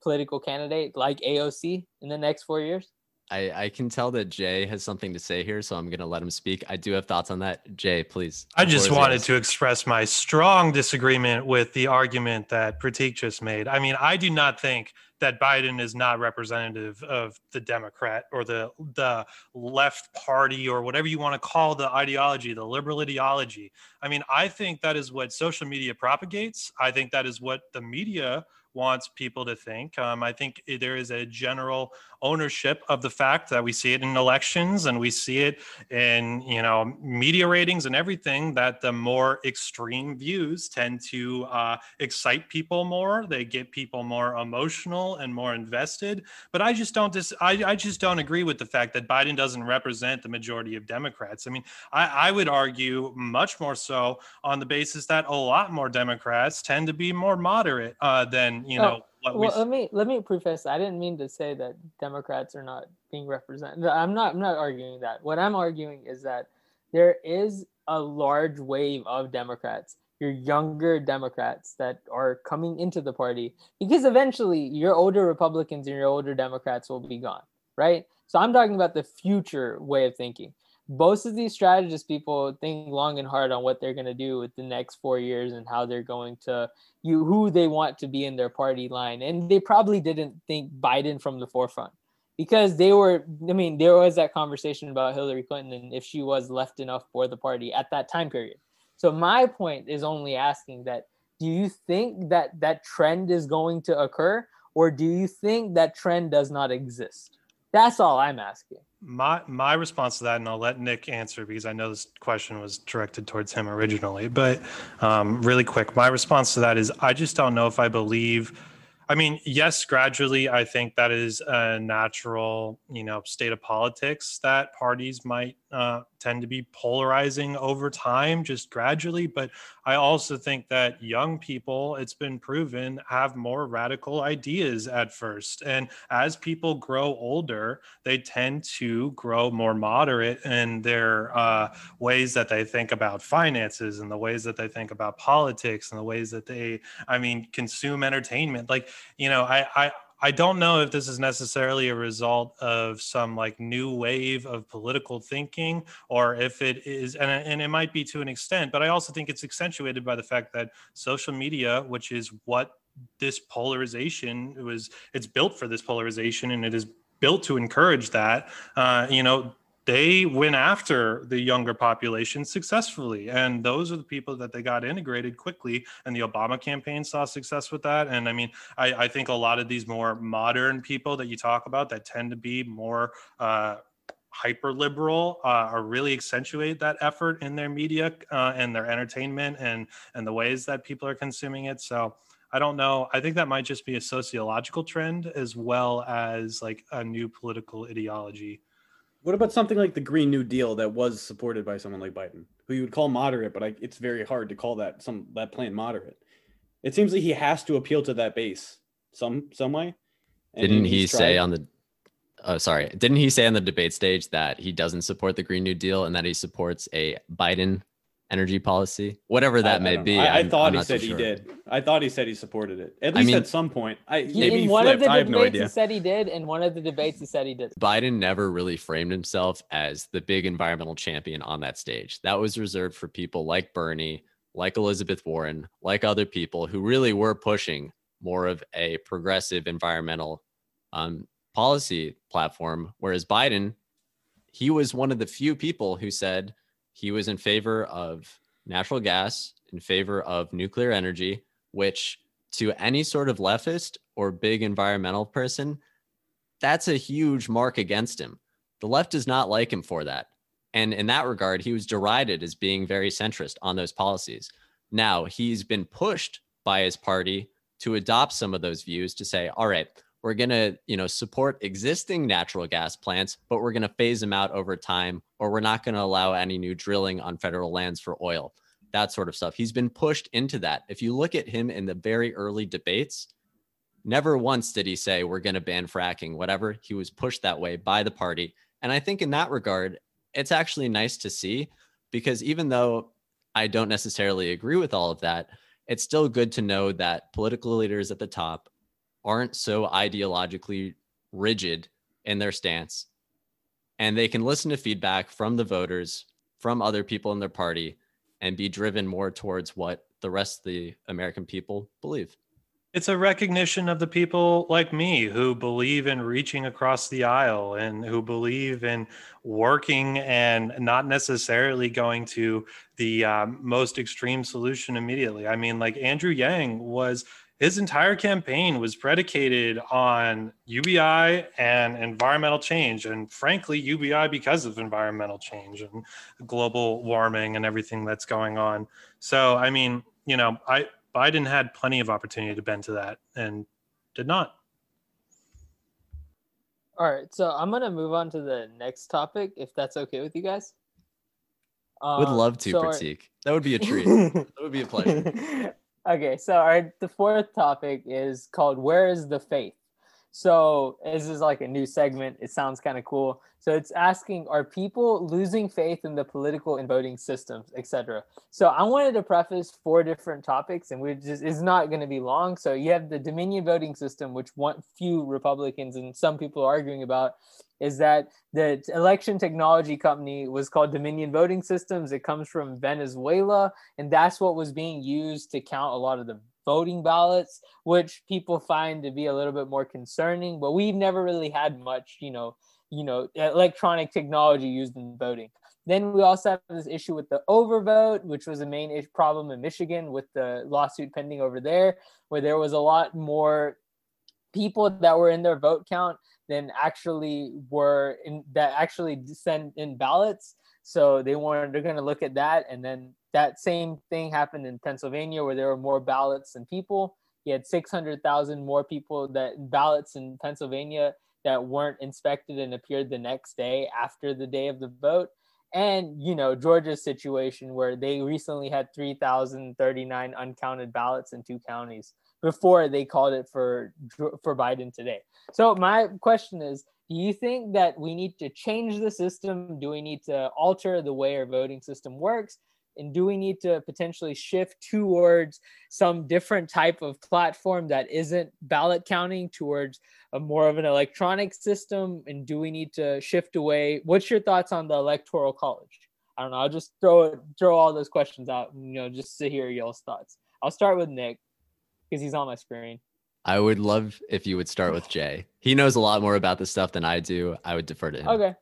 political candidate like AOC in the next four years? I, I can tell that Jay has something to say here, so I'm going to let him speak. I do have thoughts on that. Jay, please. I just wanted yours. to express my strong disagreement with the argument that Prateek just made. I mean, I do not think that Biden is not representative of the Democrat or the the left party or whatever you want to call the ideology, the liberal ideology. I mean, I think that is what social media propagates. I think that is what the media wants people to think. Um, I think there is a general ownership of the fact that we see it in elections and we see it in you know media ratings and everything that the more extreme views tend to uh, excite people more. They get people more emotional and more invested. But I just don't dis- I, I just don't agree with the fact that Biden doesn't represent the majority of Democrats. I mean, I, I would argue much more so on the basis that a lot more Democrats tend to be more moderate uh, than you oh, know. Oh well, we... let me let me preface. I didn't mean to say that Democrats are not being represented. I'm not. I'm not arguing that. What I'm arguing is that there is a large wave of Democrats, your younger Democrats that are coming into the party because eventually your older Republicans and your older Democrats will be gone, right? So I'm talking about the future way of thinking most of these strategists people think long and hard on what they're going to do with the next four years and how they're going to you who they want to be in their party line. And they probably didn't think biden from the forefront because they were i mean there was that conversation about hillary clinton and if she was left enough for the party at that time period. So my point is only asking that do you think that that trend is going to occur or do you think that trend does not exist that's all i'm asking my my response to that, and I'll let Nick answer because I know this question was directed towards him originally. But um, really quick, my response to that is I just don't know if I believe I mean, yes, gradually, I think that is a natural, you know, state of politics that parties might uh, tend to be polarizing over time, just gradually. But I also think that young people, it's been proven, have more radical ideas at first. And as people grow older, they tend to grow more moderate in their uh, ways that they think about finances and the ways that they think about politics and the ways that they, I mean, consume entertainment. Like, you know, I, I, I don't know if this is necessarily a result of some like new wave of political thinking or if it is, and, and it might be to an extent, but I also think it's accentuated by the fact that social media, which is what this polarization was, it's built for this polarization and it is built to encourage that. Uh, you know, they went after the younger population successfully and those are the people that they got integrated quickly and the obama campaign saw success with that and i mean i, I think a lot of these more modern people that you talk about that tend to be more uh, hyper liberal uh, are really accentuate that effort in their media uh, and their entertainment and and the ways that people are consuming it so I don't know. I think that might just be a sociological trend as well as like a new political ideology. What about something like the Green New Deal that was supported by someone like Biden, who you would call moderate, but I, it's very hard to call that some that plan moderate. It seems like he has to appeal to that base some some way. Didn't he say on the oh sorry, didn't he say on the debate stage that he doesn't support the Green New Deal and that he supports a Biden energy policy, whatever that I, may I be. I, I thought he said so he did. I thought he said he supported it at least mean, at some point. I he, maybe in one flipped. of the debates no he said he did, and one of the debates he said he did. Biden never really framed himself as the big environmental champion on that stage. That was reserved for people like Bernie, like Elizabeth Warren, like other people who really were pushing more of a progressive environmental um, policy platform. Whereas Biden, he was one of the few people who said he was in favor of natural gas, in favor of nuclear energy, which to any sort of leftist or big environmental person, that's a huge mark against him. The left does not like him for that. And in that regard, he was derided as being very centrist on those policies. Now he's been pushed by his party to adopt some of those views to say, all right, we're going to, you know, support existing natural gas plants, but we're going to phase them out over time, or we're not going to allow any new drilling on federal lands for oil, that sort of stuff. He's been pushed into that. If you look at him in the very early debates, never once did he say, we're going to ban fracking, whatever. He was pushed that way by the party. And I think in that regard, it's actually nice to see because even though I don't necessarily agree with all of that, it's still good to know that political leaders at the top aren't so ideologically rigid in their stance and they can listen to feedback from the voters, from other people in their party, and be driven more towards what the rest of the American people believe. It's a recognition of the people like me who believe in reaching across the aisle and who believe in working and not necessarily going to the um, most extreme solution immediately. I mean, like Andrew Yang was his entire campaign was predicated on UBI and environmental change, and frankly, UBI because of environmental change and global warming and everything that's going on. So, I mean, you know, I Biden had plenty of opportunity to bend to that and did not. All right, so I'm gonna move on to the next topic, if that's okay with you guys. Would love to, um, so our- Prateek. That would be a treat. that would be a pleasure. okay, so our the fourth topic is called "Where is the Faith?" So this is like a new segment. It sounds kind of cool. So it's asking, are people losing faith in the political and voting systems, etc. So I wanted to preface four different topics, and we just it's not going to be long. So you have the Dominion voting system, which one few Republicans and some people are arguing about, is that the election technology company was called Dominion Voting Systems. It comes from Venezuela, and that's what was being used to count a lot of the voting ballots, which people find to be a little bit more concerning. But we've never really had much, you know, you know, electronic technology used in voting. Then we also have this issue with the overvote, which was a main problem in Michigan with the lawsuit pending over there, where there was a lot more people that were in their vote count than actually were in that actually sent in ballots. So they wanted they're going to look at that, and then that same thing happened in Pennsylvania where there were more ballots than people. He had 600,000 more people that ballots in Pennsylvania that weren't inspected and appeared the next day after the day of the vote. And, you know, Georgia's situation where they recently had 3,039 uncounted ballots in two counties before they called it for for Biden today. So my question is, do you think that we need to change the system? Do we need to alter the way our voting system works? And do we need to potentially shift towards some different type of platform that isn't ballot counting towards a more of an electronic system? And do we need to shift away? What's your thoughts on the electoral college? I don't know. I'll just throw it throw all those questions out you know just to hear y'all's thoughts. I'll start with nick because he's on my screen. I would love if you would start with Jay. He knows a lot more about this stuff than I do. I would defer to him. okay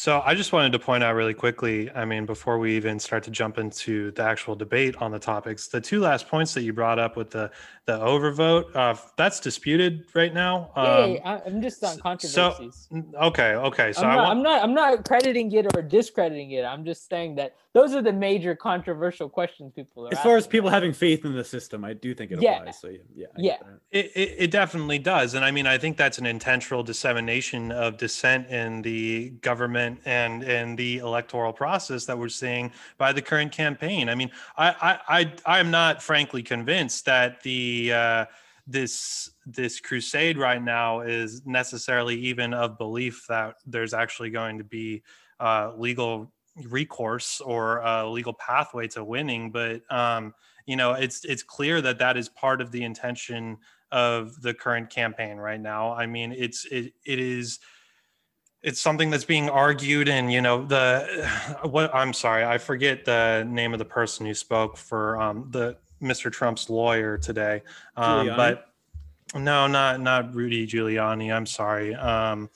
So I just wanted to point out really quickly, I mean, before we even start to jump into the actual debate on the topics, the two last points that you brought up with the the overvote, uh, that's disputed right now. Um, I- i'm just on so- controversies okay, okay. So I'm, I not, want, I'm not. I'm not crediting it or discrediting it. I'm just saying that those are the major controversial questions people are. As far as people having faith in the system, I do think it Yeah. applies. So yeah, yeah, I Yeah. It, it, it definitely does. And I mean, I think that's an intentional dissemination of dissent in the government and in the electoral process that we're seeing by the current campaign. I mean, I, I, I, I'm not frankly convinced that the, uh, this this crusade right now is necessarily even of belief that there's actually going to be uh, legal recourse or a legal pathway to winning but um, you know it's it's clear that that is part of the intention of the current campaign right now. I mean it's it, it is it's something that's being argued and you know the what i'm sorry i forget the name of the person who spoke for um, the mr trump's lawyer today um, but no not not rudy giuliani i'm sorry um,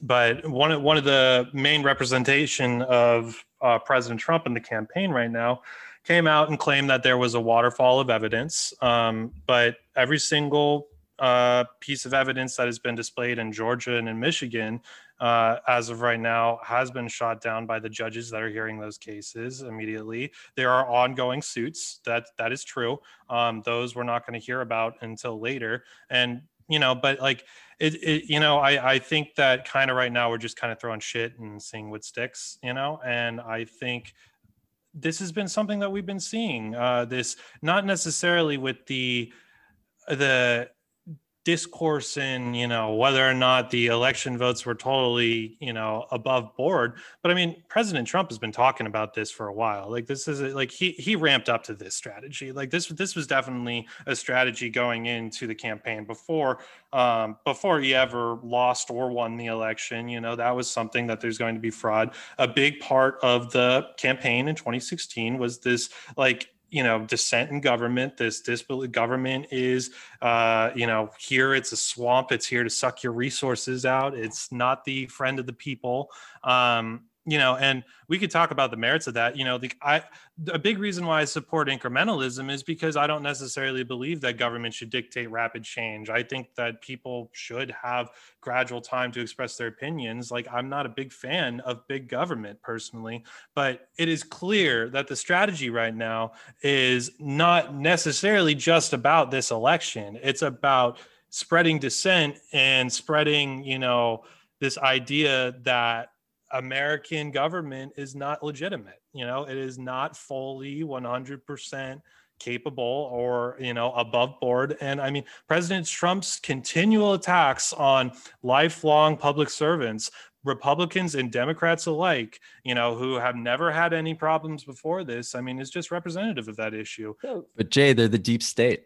but one of one of the main representation of uh, president trump in the campaign right now came out and claimed that there was a waterfall of evidence um, but every single uh, piece of evidence that has been displayed in Georgia and in Michigan uh, as of right now has been shot down by the judges that are hearing those cases immediately. There are ongoing suits. That that is true. Um, those we're not going to hear about until later. And you know, but like it, it you know, I I think that kind of right now we're just kind of throwing shit and seeing what sticks. You know, and I think this has been something that we've been seeing. Uh, this not necessarily with the the discourse in you know whether or not the election votes were totally you know above board. But i mean president trump has been talking about this for a while. Like this is like he he ramped up to this strategy. Like this this was definitely a strategy going into the campaign before um before he ever lost or won the election. You know that was something that there's going to be fraud. A big part of the campaign in 2016 was this like you know dissent in government this government is uh you know here it's a swamp it's here to suck your resources out it's not the friend of the people. Um you know and we could talk about the merits of that you know the i a big reason why i support incrementalism is because i don't necessarily believe that government should dictate rapid change. I think that people should have gradual time to express their opinions. Like i'm not a big fan of big government personally but it is clear that the strategy right now is not necessarily just about this election. It's about spreading dissent and spreading you know this idea that American government is not legitimate. You know, it is not fully 100% capable or you know above board and i mean president trump's continual attacks on lifelong public servants republicans and democrats alike you know who have never had any problems before this i mean is just representative of that issue but jay they're the deep state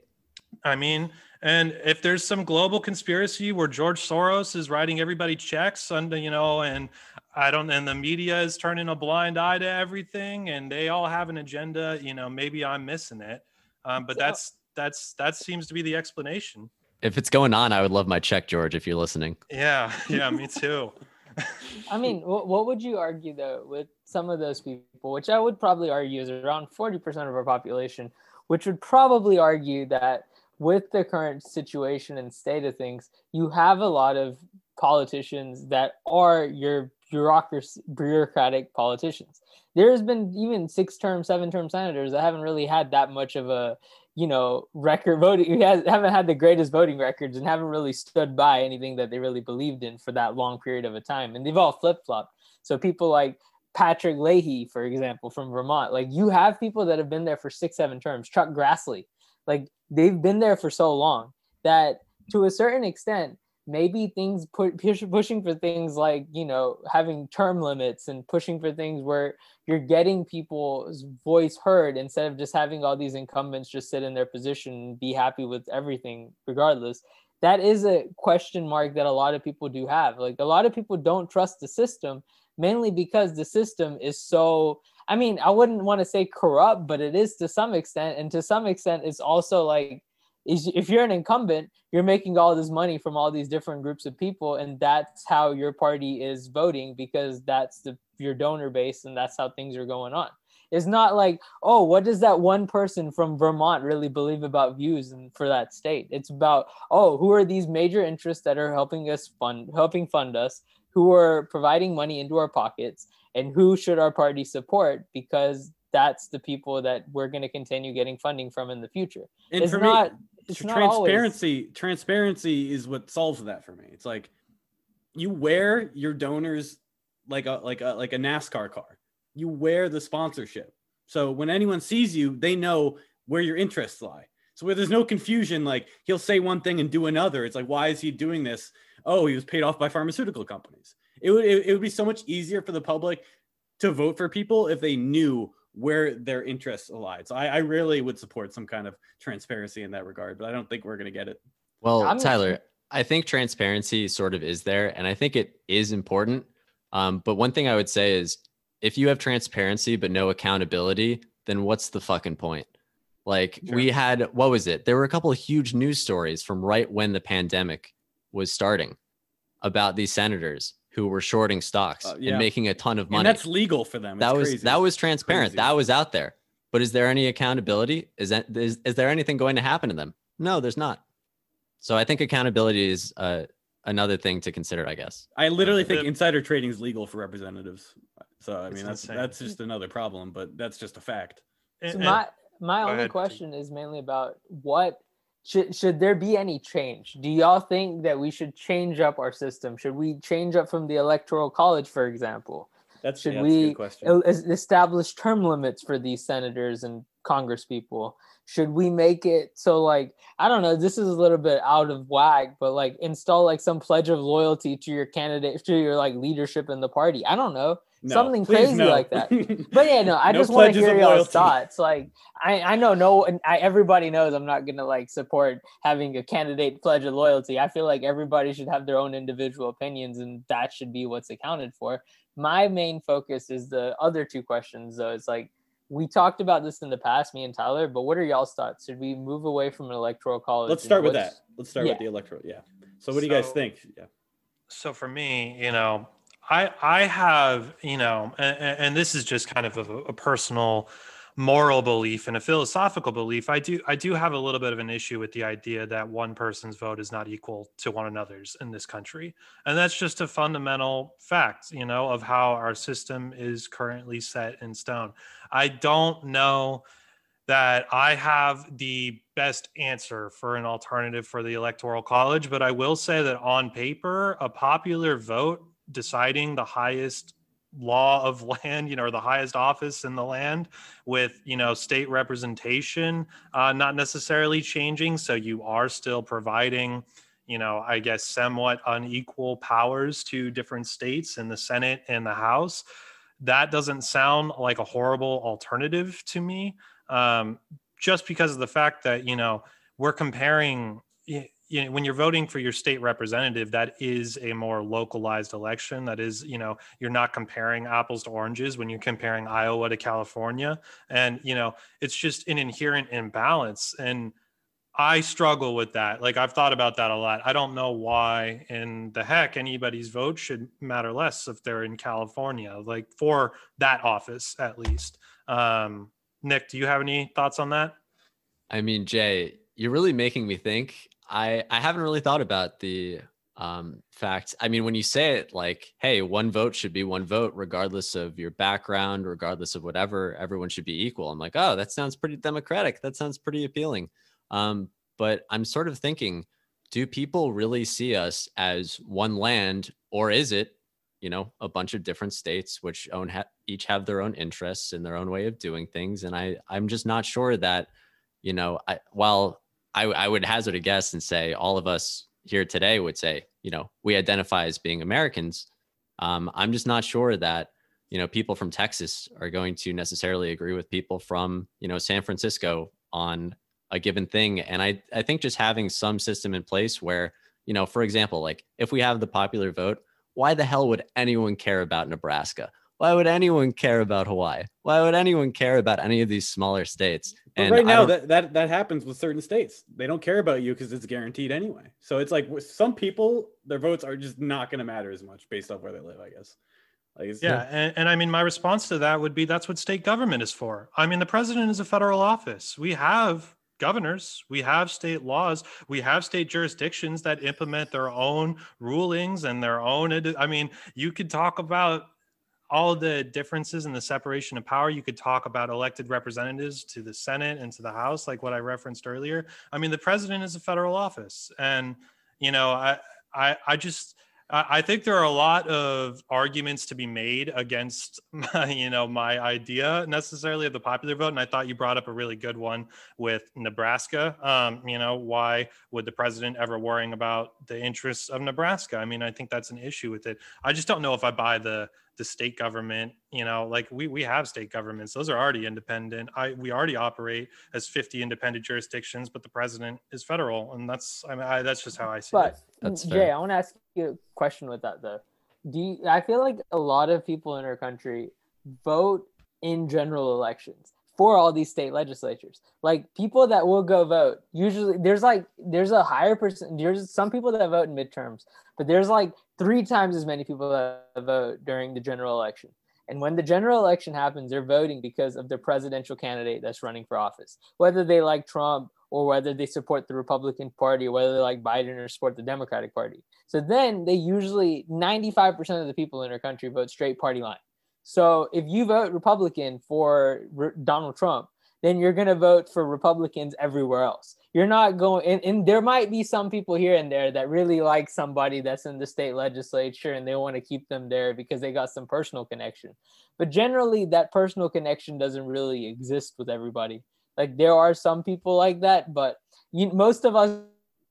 i mean and if there's some global conspiracy where george soros is writing everybody checks under you know and I don't, and the media is turning a blind eye to everything, and they all have an agenda. You know, maybe I'm missing it, um, but so, that's that's that seems to be the explanation. If it's going on, I would love my check, George. If you're listening. Yeah, yeah, me too. I mean, what, what would you argue though with some of those people, which I would probably argue is around 40% of our population, which would probably argue that with the current situation and state of things, you have a lot of politicians that are your bureaucracy, bureaucratic politicians. There's been even six term, seven term senators that haven't really had that much of a, you know, record voting, haven't had the greatest voting records and haven't really stood by anything that they really believed in for that long period of a time. And they've all flip flopped. So people like Patrick Leahy, for example, from Vermont, like you have people that have been there for six, seven terms. Chuck Grassley, like they've been there for so long that to a certain extent, maybe things push, pushing for things like you know having term limits and pushing for things where you're getting people's voice heard instead of just having all these incumbents just sit in their position and be happy with everything regardless. That is a question mark that a lot of people do have. Like a lot of people don't trust the system mainly because the system is so i mean i wouldn't want to say corrupt but it is to some extent and to some extent it's also like if you're an incumbent, you're making all this money from all these different groups of people, and that's how your party is voting because that's the your donor base and that's how things are going on. It's not like, oh, what does that one person from Vermont really believe about views and for that state? It's about, oh, who are these major interests that are helping us fund, helping fund us, who are providing money into our pockets, and who should our party support because that's the people that we're going to continue getting funding from in the future. And it's not. Me, it's transparency. Always... Transparency is what solves that for me. It's like you wear your donors like a like a like a NASCAR car. You wear the sponsorship. So when anyone sees you, they know where your interests lie. So where there's no confusion, like he'll say one thing and do another. It's like, why is he doing this? Oh, he was paid off by pharmaceutical companies. It would it, it would be so much easier for the public to vote for people if they knew where their interests align. So I, I really would support some kind of transparency in that regard, but I don't think we're going to get it. Well, I'm Tyler, I think transparency sort of is there, and I think it is important. Um, but one thing I would say is if you have transparency but no accountability, then what's the fucking point? Like Sure. we had, what was it? There were a couple of huge news stories from right when the pandemic was starting about these senators who were shorting stocks Uh, yeah. and making a ton of money And that's legal for them. that was crazy. that was transparent Crazy. that was out there but is there any accountability is that is, is there anything going to happen to them no there's not so i think accountability is uh, another thing to consider i guess I literally think insider trading is legal for representatives. So I It's mean that's insane. that's just another problem, but that's just a fact. So and- my my only ahead, question is mainly about what should should there be any change? Do y'all think that we should change up our system? Should we change up from the electoral college, for example? That's, Should yeah, that's a we good question. El- es- establish term limits for these senators and congresspeople? should we make it so like i don't know this is a little bit out of whack but like install like some pledge of loyalty to your candidate to your like leadership in the party i don't know No, something crazy no. like that. but yeah no i No just want to hear y'all's thoughts like i i know no and I, everybody knows i'm not gonna like support having a candidate pledge of loyalty i feel like everybody should have their own individual opinions and that should be what's accounted for my main focus is the other two questions though it's like we talked about this in the past me and tyler but what are y'all's thoughts should we move away from an electoral college Let's start with that. Let's start with the electoral. Yeah. So what do you guys think? Yeah. so for me you know i i have you know and, and this is just kind of a, a personal moral belief and a philosophical belief. I do i do have a little bit of an issue with the idea that one person's vote is not equal to one another's in this country. And that's just a fundamental fact you know of how our system is currently set in stone. I don't know that I have the best answer for an alternative for the Electoral College, but I will say that on paper, a popular vote deciding the highest law of land, you know, or the highest office in the land with, you know, state representation, uh, not necessarily changing. So you are still providing, you know, I guess somewhat unequal powers to different states in the Senate and the House. That doesn't sound like a horrible alternative to me um, just because of the fact that you know we're comparing you know, when you're voting for your state representative that is a more localized election. That is you know you're not comparing apples to oranges when you're comparing iowa to california. And you know it's just an inherent imbalance. And i struggle with that. Like i've thought about that a lot. I don't know why in the heck anybody's vote should matter less if they're in california like for that office at least. Um Nick, do you have any thoughts on that? I mean, Jay, you're really making me think. I I haven't really thought about the um, fact. I mean, when you say it like, "Hey, one vote should be one vote, regardless of your background, regardless of whatever, everyone should be equal." I'm like, "Oh, that sounds pretty democratic. That sounds pretty appealing." Um, but I'm sort of thinking, do people really see us as one land, or is it you know a bunch of different states which own ha- each have their own interests and their own way of doing things and i i'm just not sure that you know I, while I, I would hazard a guess and say all of us here today would say you know we identify as being americans um, i'm just not sure that you know people from texas are going to necessarily agree with people from you know san francisco on a given thing and i i think just having some system in place where you know for example like if we have the popular vote why the hell would anyone care about Nebraska? Why would anyone care about Hawaii? Why would anyone care about any of these smaller states? But And right now, that, that that happens with certain states. They don't care about you because it's guaranteed anyway. So it's like with some people, their votes are just not going to matter as much based off where they live. I guess. Like it's, Yeah, and, and I mean, my response to that would be that's what state government is for. I mean, the president is a federal office. We have governors, we have state laws, we have state jurisdictions that implement their own rulings and their own. I mean, you could talk about all the differences in the separation of power. You could talk about elected representatives to the Senate and to the House, like what I referenced earlier. I mean, the president is a federal office, and you know, I, I, I just. I think there are a lot of arguments to be made against, my, you know, my idea necessarily of the popular vote, and I thought you brought up a really good one with Nebraska. Um, you know, why would the president ever worrying about the interests of Nebraska? I mean, I think that's an issue with it. I just don't know if I buy the the state government. You know, like we we have state governments; those are already independent. I we already operate as fifty independent jurisdictions, but the president is federal, and that's I mean, I, that's just how I see it. But That's Jay, fair. I want to ask you a question with that though. do you, I feel like a lot of people in our country vote in general elections for all these state legislatures. Like people that will go vote, usually there's like there's a higher percent. There's some people that vote in midterms, but there's like three times as many people that vote during the general election. And when the general election happens, they're voting because of the presidential candidate that's running for office, whether they like Trump or whether they support the Republican Party or whether they like Biden or support the Democratic Party. So then they usually 95% of the people in our country vote straight party line. So if you vote Republican for Donald Trump, then you're going to vote for Republicans everywhere else. You're not going, and, and, there might be some people here and there that really like somebody that's in the state legislature and they want to keep them there because they got some personal connection. But generally, that personal connection doesn't really exist with everybody. Like there are some people like that, but you, most of us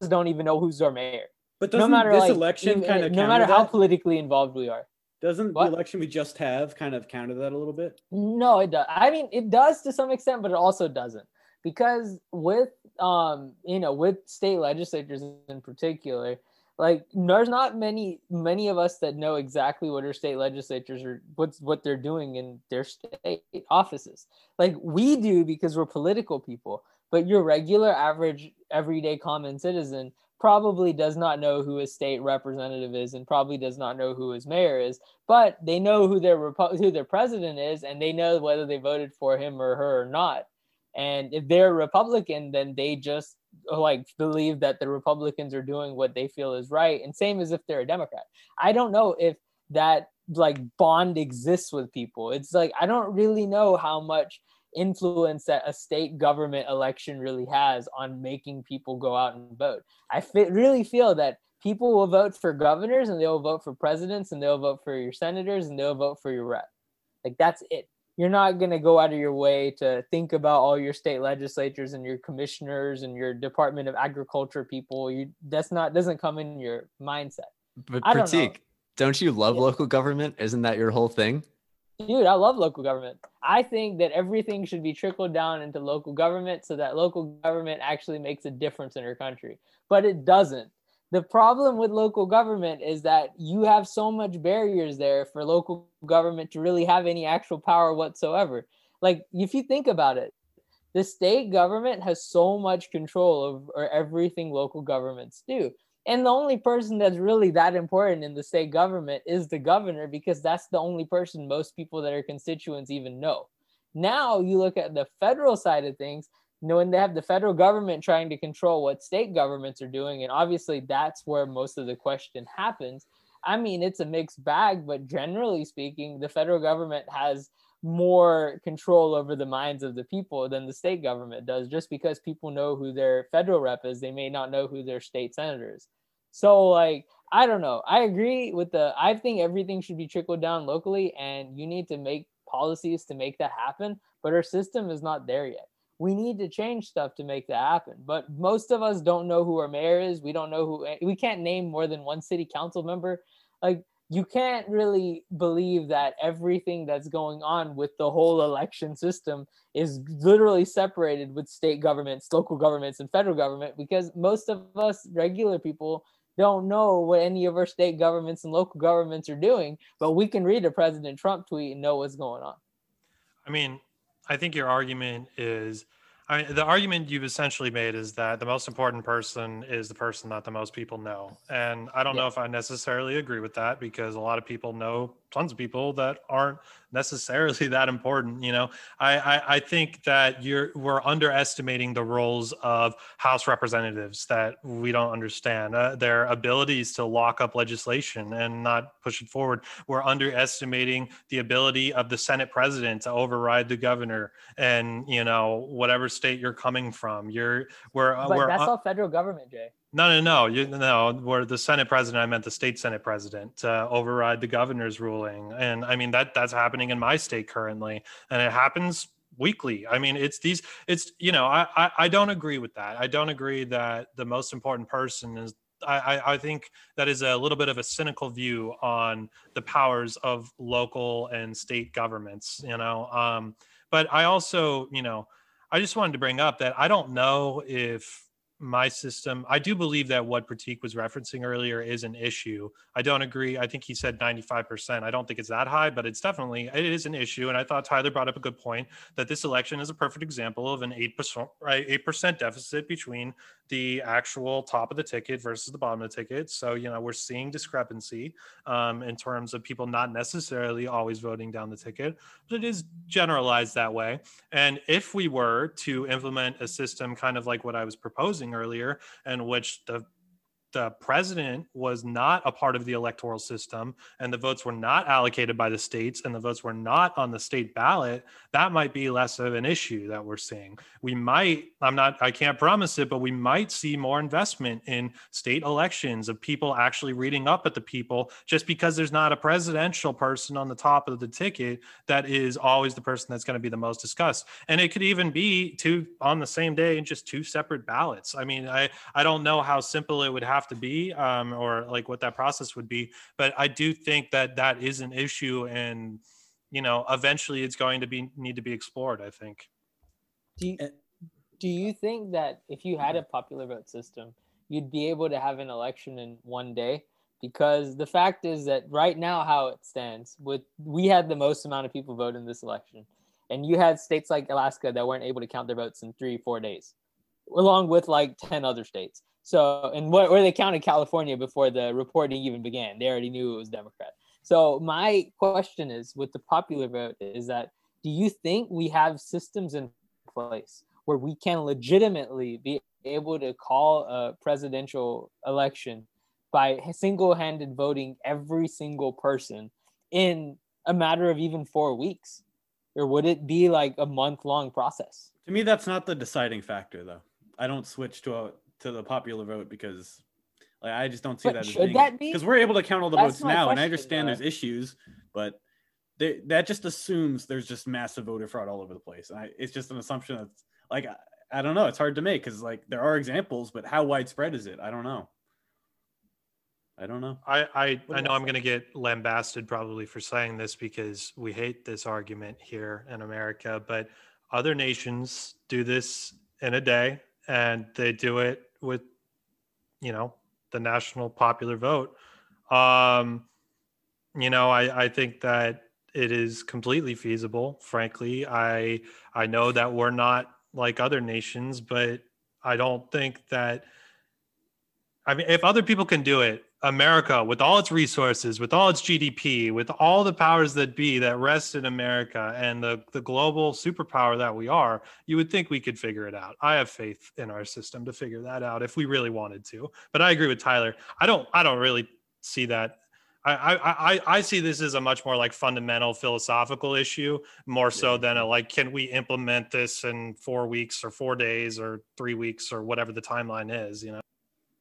don't even know who's our mayor. But doesn't no matter, this like, election kind of no matter how politically involved we are. Doesn't what? the election we just have kind of counter that a little bit? No, it does. I mean, it does to some extent, but it also doesn't because with um you know with state legislatures in particular, like there's not many many of us that know exactly what our state legislatures are what's what they're doing in their state offices. Like we do because we're political people, but your regular average everyday common citizen probably does not know who his state representative is and probably does not know who his mayor is, but they know who their who their president is and they know whether they voted for him or her or not. And if they're Republican, then they just like believe that the Republicans are doing what they feel is right. And same as if they're a Democrat. I don't know if that like bond exists with people. It's like I don't really know how much influence that a state government election really has on making people go out and vote. I really feel that people will vote for governors and they'll vote for presidents and they'll vote for your senators and they'll vote for your rep. Like that's it. You're not going to go out of your way to think about all your state legislatures and your commissioners and your Department of Agriculture people. You that's not doesn't come in your mindset. But Prateek, don't, don't you love yeah. local government? Isn't that your whole thing? Dude, I love local government. I think that everything should be trickled down into local government so that local government actually makes a difference in our country. But it doesn't. The problem with local government is that you have so much barriers there for local government to really have any actual power whatsoever. Like if you think about it, the state government has so much control over everything local governments do. And the only person that's really that important in the state government is the governor because that's the only person most people that are constituents even know. Now you look at the federal side of things, knowing they have the federal government trying to control what state governments are doing. And obviously that's where most of the question happens. I mean, it's a mixed bag, but generally speaking, the federal government has more control over the minds of the people than the state government does just because people know who their federal rep is they may not know who their state senator is so like i don't know. I agree with the i think everything should be trickled down locally and you need to make policies to make that happen but our system is not there yet. We need to change stuff to make that happen but most of us don't know who our mayor is. We don't know who we can't name more than one city council member. Like you can't really believe that everything that's going on with the whole election system is literally separated with state governments, local governments, and federal government because most of us regular people don't know what any of our state governments and local governments are doing, but we can read a President Trump tweet and know what's going on. I mean, I think your argument is I mean, the argument you've essentially made is that the most important person is the person that the most people know. And I don't yeah. know if I necessarily agree with that because a lot of people know tons of people that aren't necessarily that important. You know, I, I, I think that you're we're underestimating the roles of House representatives that we don't understand uh, their abilities to lock up legislation and not push it forward. We're underestimating the ability of the Senate president to override the governor and you know whatever state you're coming from. You're we're but we're that's all federal government, Jay. No, no, no. You no, where the Senate president, I meant the state Senate president to override the governor's ruling. And I mean that that's happening in my state currently. And it happens weekly. I mean, it's these, it's, you know, I, I, I don't agree with that. I don't agree that the most important person is I, I, think that is a little bit of a cynical view on the powers of local and state governments, you know. Um, but I also, you know, I just wanted to bring up that I don't know if my system, I do believe that what Prateek was referencing earlier is an issue. I don't agree. I think he said 95%. I don't think it's that high, but it's definitely it is an issue. And I thought Tyler brought up a good point that this election is a perfect example of an 8% 8% deficit between the actual top of the ticket versus the bottom of the ticket. So, you know, we're seeing discrepancy um, in terms of people not necessarily always voting down the ticket, but it is generalized that way. And if we were to implement a system kind of like what I was proposing earlier, in which the the president was not a part of the electoral system and the votes were not allocated by the states and the votes were not on the state ballot, that might be less of an issue that we're seeing. We might, I'm not, I can't promise it, but we might see more investment in state elections of people actually reading up at the people just because there's not a presidential person on the top of the ticket that is always the person that's going to be the most discussed. And it could even be two on the same day and just two separate ballots. I mean, I, I don't know how simple it would have have to be um, or like what that process would be. But i do think that that is an issue and you know eventually it's going to be need to be explored i think. Do you, do you think that if you had a popular vote system you'd be able to have an election in one day? Because the fact is that right now how it stands with we had the most amount of people vote in this election. And you had states like alaska that weren't able to count their votes in three four days along with like 10 other states so, and where, where they counted California before the reporting even began, they already knew it was Democrat. So, my question is with the popular vote is that do you think we have systems in place where we can legitimately be able to call a presidential election by single handed voting every single person in a matter of even four weeks? Or would it be like a month long process? To me, that's not the deciding factor, though. I don't switch to a to the popular vote because like I just don't see but that should that be because we're able to count all the That's votes my now, and I understand though. there's issues, but they, that just assumes there's just massive voter fraud all over the place. And I, it's just an assumption that's like I, I don't know. It's hard to make because like there are examples, but how widespread is it? I don't know. I don't know. I, I, I know I'm going to get lambasted probably for saying this because we hate this argument here in America, but other nations do this in a day and they do it with, you know, the national popular vote. Um, you know, I, I think that it is completely feasible. Frankly, I, I know that we're not like other nations, but I don't think that I mean, if other people can do it, America, with all its resources, with all its GDP, with all the powers that be that rest in America and the, the global superpower that we are, you would think we could figure it out. I have faith in our system to figure that out if we really wanted to. But I agree with Tyler. I don't I don't really see that. I, I, I, I see this as a much more like fundamental philosophical issue, more so than a like, can we implement this in four weeks or four days or three weeks or whatever the timeline is, you know?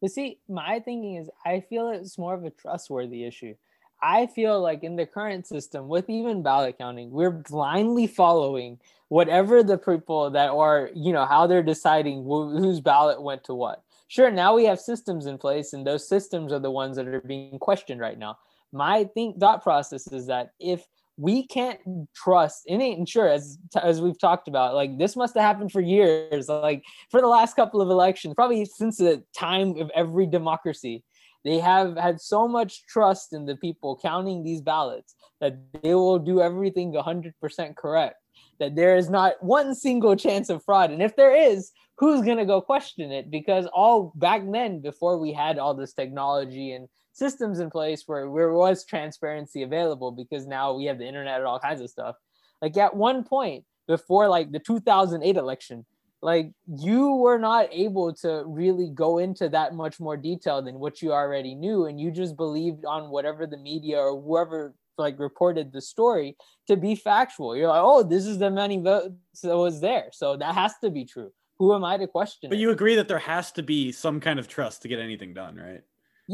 But see, my thinking is I feel it's more of a trustworthy issue. I feel like in the current system, with even ballot counting, we're blindly following whatever the people that are, you know, how they're deciding wh- whose ballot went to what. Sure, now we have systems in place, and those systems are the ones that are being questioned right now. My think thought process is that if we can't trust and ain't sure as as we've talked about like this must have happened for years like for the last couple of elections probably since the time of every democracy. They have had so much trust in the people counting these ballots that they will do everything 100% correct that there is not one single chance of fraud and if there is who's going to go question it? Because all back then before we had all this technology and systems in place where there was transparency available because now we have the internet and all kinds of stuff. Like at one point before like the 2008 election, like you were not able to really go into that much more detail than what you already knew and you just believed on whatever the media or whoever like reported the story to be factual. You're like, "Oh, this is the many votes that was there." So that has to be true. Who am I to question But it? you agree that there has to be some kind of trust to get anything done, right?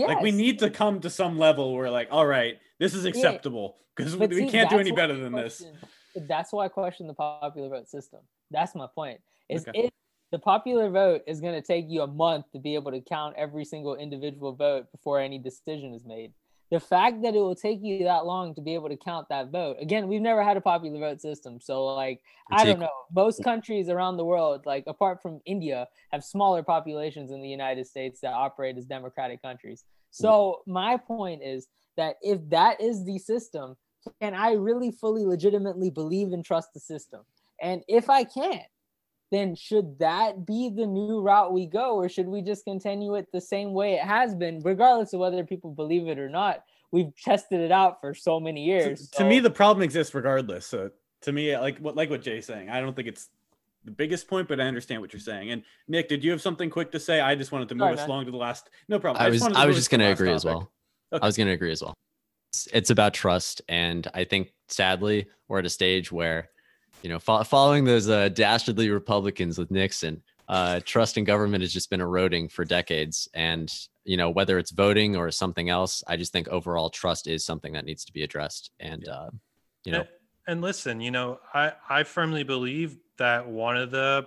Like we need to come to some level where like, all right, this is acceptable because But we see, can't do any better than this. question- but That's why I question the popular vote system. That's my point. Is Okay. if the popular vote is going to take you a month to be able to count every single individual vote before any decision is made, the fact that it will take you that long to be able to count that vote again we've never had a popular vote system so like i don't know. Most countries around the world like apart from india have smaller populations in the united states that operate as democratic countries. Hmm. So my point is that if that is the system can i really fully legitimately believe and trust the system? And if i can't then should that be the new route we go or should we just continue it the same way it has been regardless of whether people believe it or not? We've tested it out for so many years to, so. to me the problem exists regardless. So to me like what like what jay's saying i don't think it's the biggest point but i understand what you're saying. And nick did you have something quick to say? I just wanted to move Sorry, us man. along to the last no problem. I was i, I was just going to agree as well. okay. i was going to agree as well. It's, it's about trust and i think sadly we're at a stage where you know, fo- following those uh, dastardly Republicans with Nixon, uh, trust in government has just been eroding for decades. And, you know, whether it's voting or something else, I just think overall trust is something that needs to be addressed. And, uh, you know, and, and listen, you know, I, I firmly believe that one of the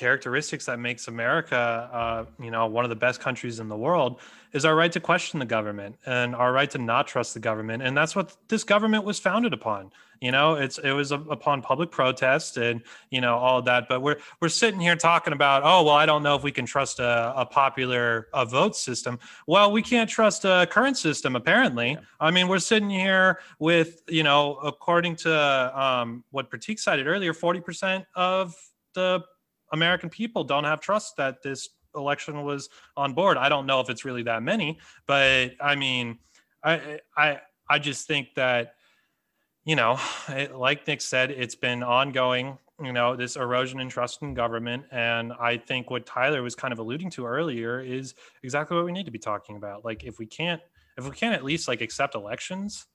characteristics that makes America, uh, you know, one of the best countries in the world is our right to question the government and our right to not trust the government. And that's what this government was founded upon. You know, it's it was upon public protest and you know all of that. But we're we're sitting here talking about, oh well, I don't know if we can trust a, a popular a vote system. Well, we can't trust a current system apparently. Yeah. I mean, we're sitting here with you know, according to um, what Prateek cited earlier, forty percent of the American people don't have trust that this election was on board. I don't know if it's really that many, but I mean, I I I just think that you know, it, like Nick said, it's been ongoing. You know, this erosion in trust in government, and I think what Tyler was kind of alluding to earlier is exactly what we need to be talking about. Like, if we can't, if we can't at least like accept elections,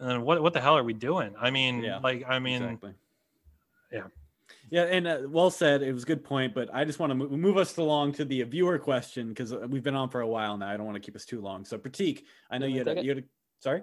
then what what the hell are we doing? I mean, yeah, like, I mean, exactly. yeah. Yeah, and uh, well said. It was a good point, but I just want to move, move us along to the viewer question because uh, we've been on for a while now. I don't want to keep us too long. So, Prateek, I know you, you had, a, you had a, sorry.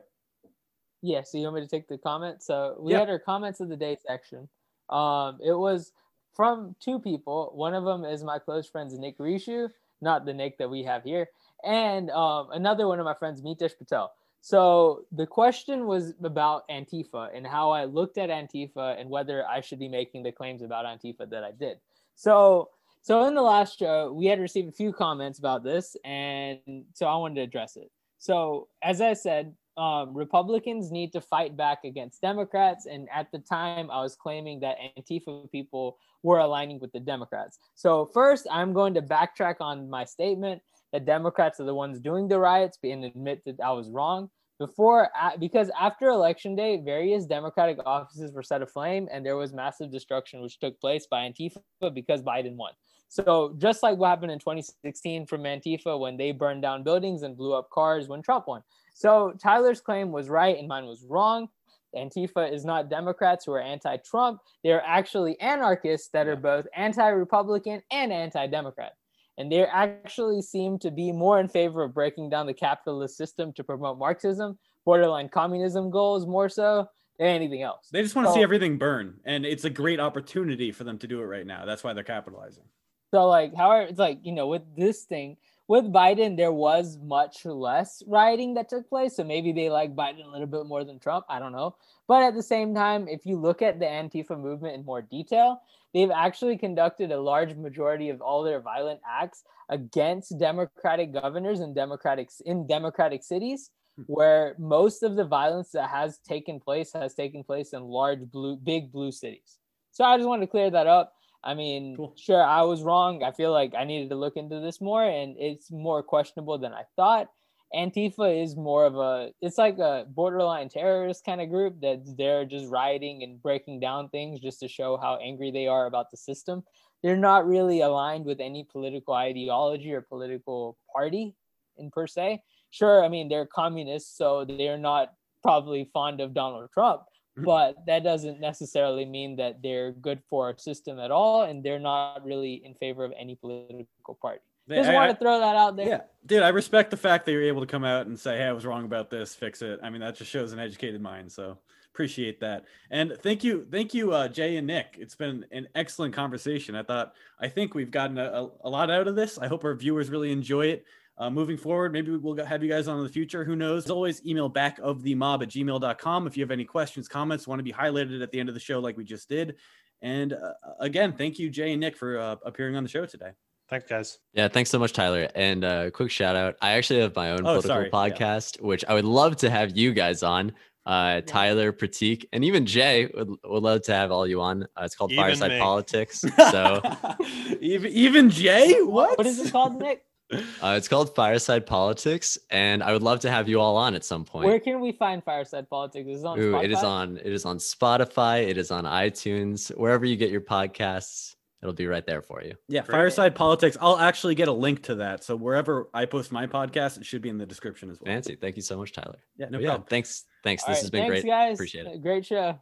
Yeah, so you want me to take the comment? So we yeah. had our comments of the day section. Um, it was from two people. One of them is my close friends Nick Rishu, not the Nick that we have here, and um, another one of my friends Mitesh Patel. So the question was about Antifa and how I looked at Antifa and whether I should be making the claims about Antifa that I did. So so in the last show, we had received a few comments about this, and so I wanted to address it. So as I said, um, Republicans need to fight back against Democrats, and at the time, I was claiming that Antifa people were aligning with the Democrats. So first, I'm going to backtrack on my statement that Democrats are the ones doing the riots and admit that I was wrong. Before, because after election day, various Democratic offices were set aflame and there was massive destruction which took place by Antifa because Biden won. So, just like what happened in 2016 from Antifa when they burned down buildings and blew up cars when Trump won. So, Tyler's claim was right and mine was wrong. Antifa is not Democrats who are anti Trump. They're actually anarchists that are both anti Republican and anti Democrat and they actually seem to be more in favor of breaking down the capitalist system to promote Marxism, borderline communism goals more so than anything else. They just want to so, see everything burn, and it's a great opportunity for them to do it right now. That's why they're capitalizing. So, like, however, it's like you know, with this thing, with Biden, there was much less rioting that took place. So maybe they like Biden a little bit more than Trump. I don't know. But at the same time, if you look at the Antifa movement in more detail, they've actually conducted a large majority of all their violent acts against democratic governors and democratic in democratic cities hmm. where most of the violence that has taken place has taken place in large blue big blue cities so i just wanted to clear that up i mean cool. sure i was wrong i feel like i needed to look into this more and it's more questionable than i thought Antifa is more of a it's like a borderline terrorist kind of group that's there just rioting and breaking down things just to show how angry they are about the system. They're not really aligned with any political ideology or political party in per se. Sure, I mean they're communists, so they're not probably fond of Donald Trump. But that doesn't necessarily mean that they're good for our system at all, and they're not really in favor of any political party. They, Just want to throw that out there. Yeah, dude, I respect the fact that you're able to come out and say, "Hey, I was wrong about this. Fix it." I mean, that just shows an educated mind. So appreciate that, and thank you, thank you, uh, Jay and Nick. It's been an excellent conversation. I thought, I think we've gotten a, a, lot out of this. I hope our viewers really enjoy it. Uh, moving forward, maybe we'll have you guys on in the future. Who knows? As always, email back of the mob at gmail.com if you have any questions, comments, want to be highlighted at the end of the show like we just did. And uh, again, thank you, Jay and Nick, for uh, appearing on the show today. Thanks, guys. Yeah, thanks so much, Tyler. And uh, quick shout out. I actually have my own Oh, political sorry. Yeah. podcast, which I would love to have you guys on. Uh, Tyler, Prateek, and even Jay would, would love to have all you on. Uh, it's called Even Fireside me. Politics. So even even Jay, what? What is it called, Nick? Uh, it's called Fireside Politics, and I would love to have you all on at some point. Where can we find Fireside Politics? Is it on Ooh, it is on it is on Spotify, it is on iTunes, wherever you get your podcasts, it'll be right there for you. Yeah, Great. Fireside Politics. I'll actually get a link to that. So wherever I post my podcast, it should be in the description as well. Fancy. Thank you so much, Tyler. Yeah, no But yeah, problem. thanks. Thanks. All this right, has been thanks, great. guys. Appreciate it. Great show.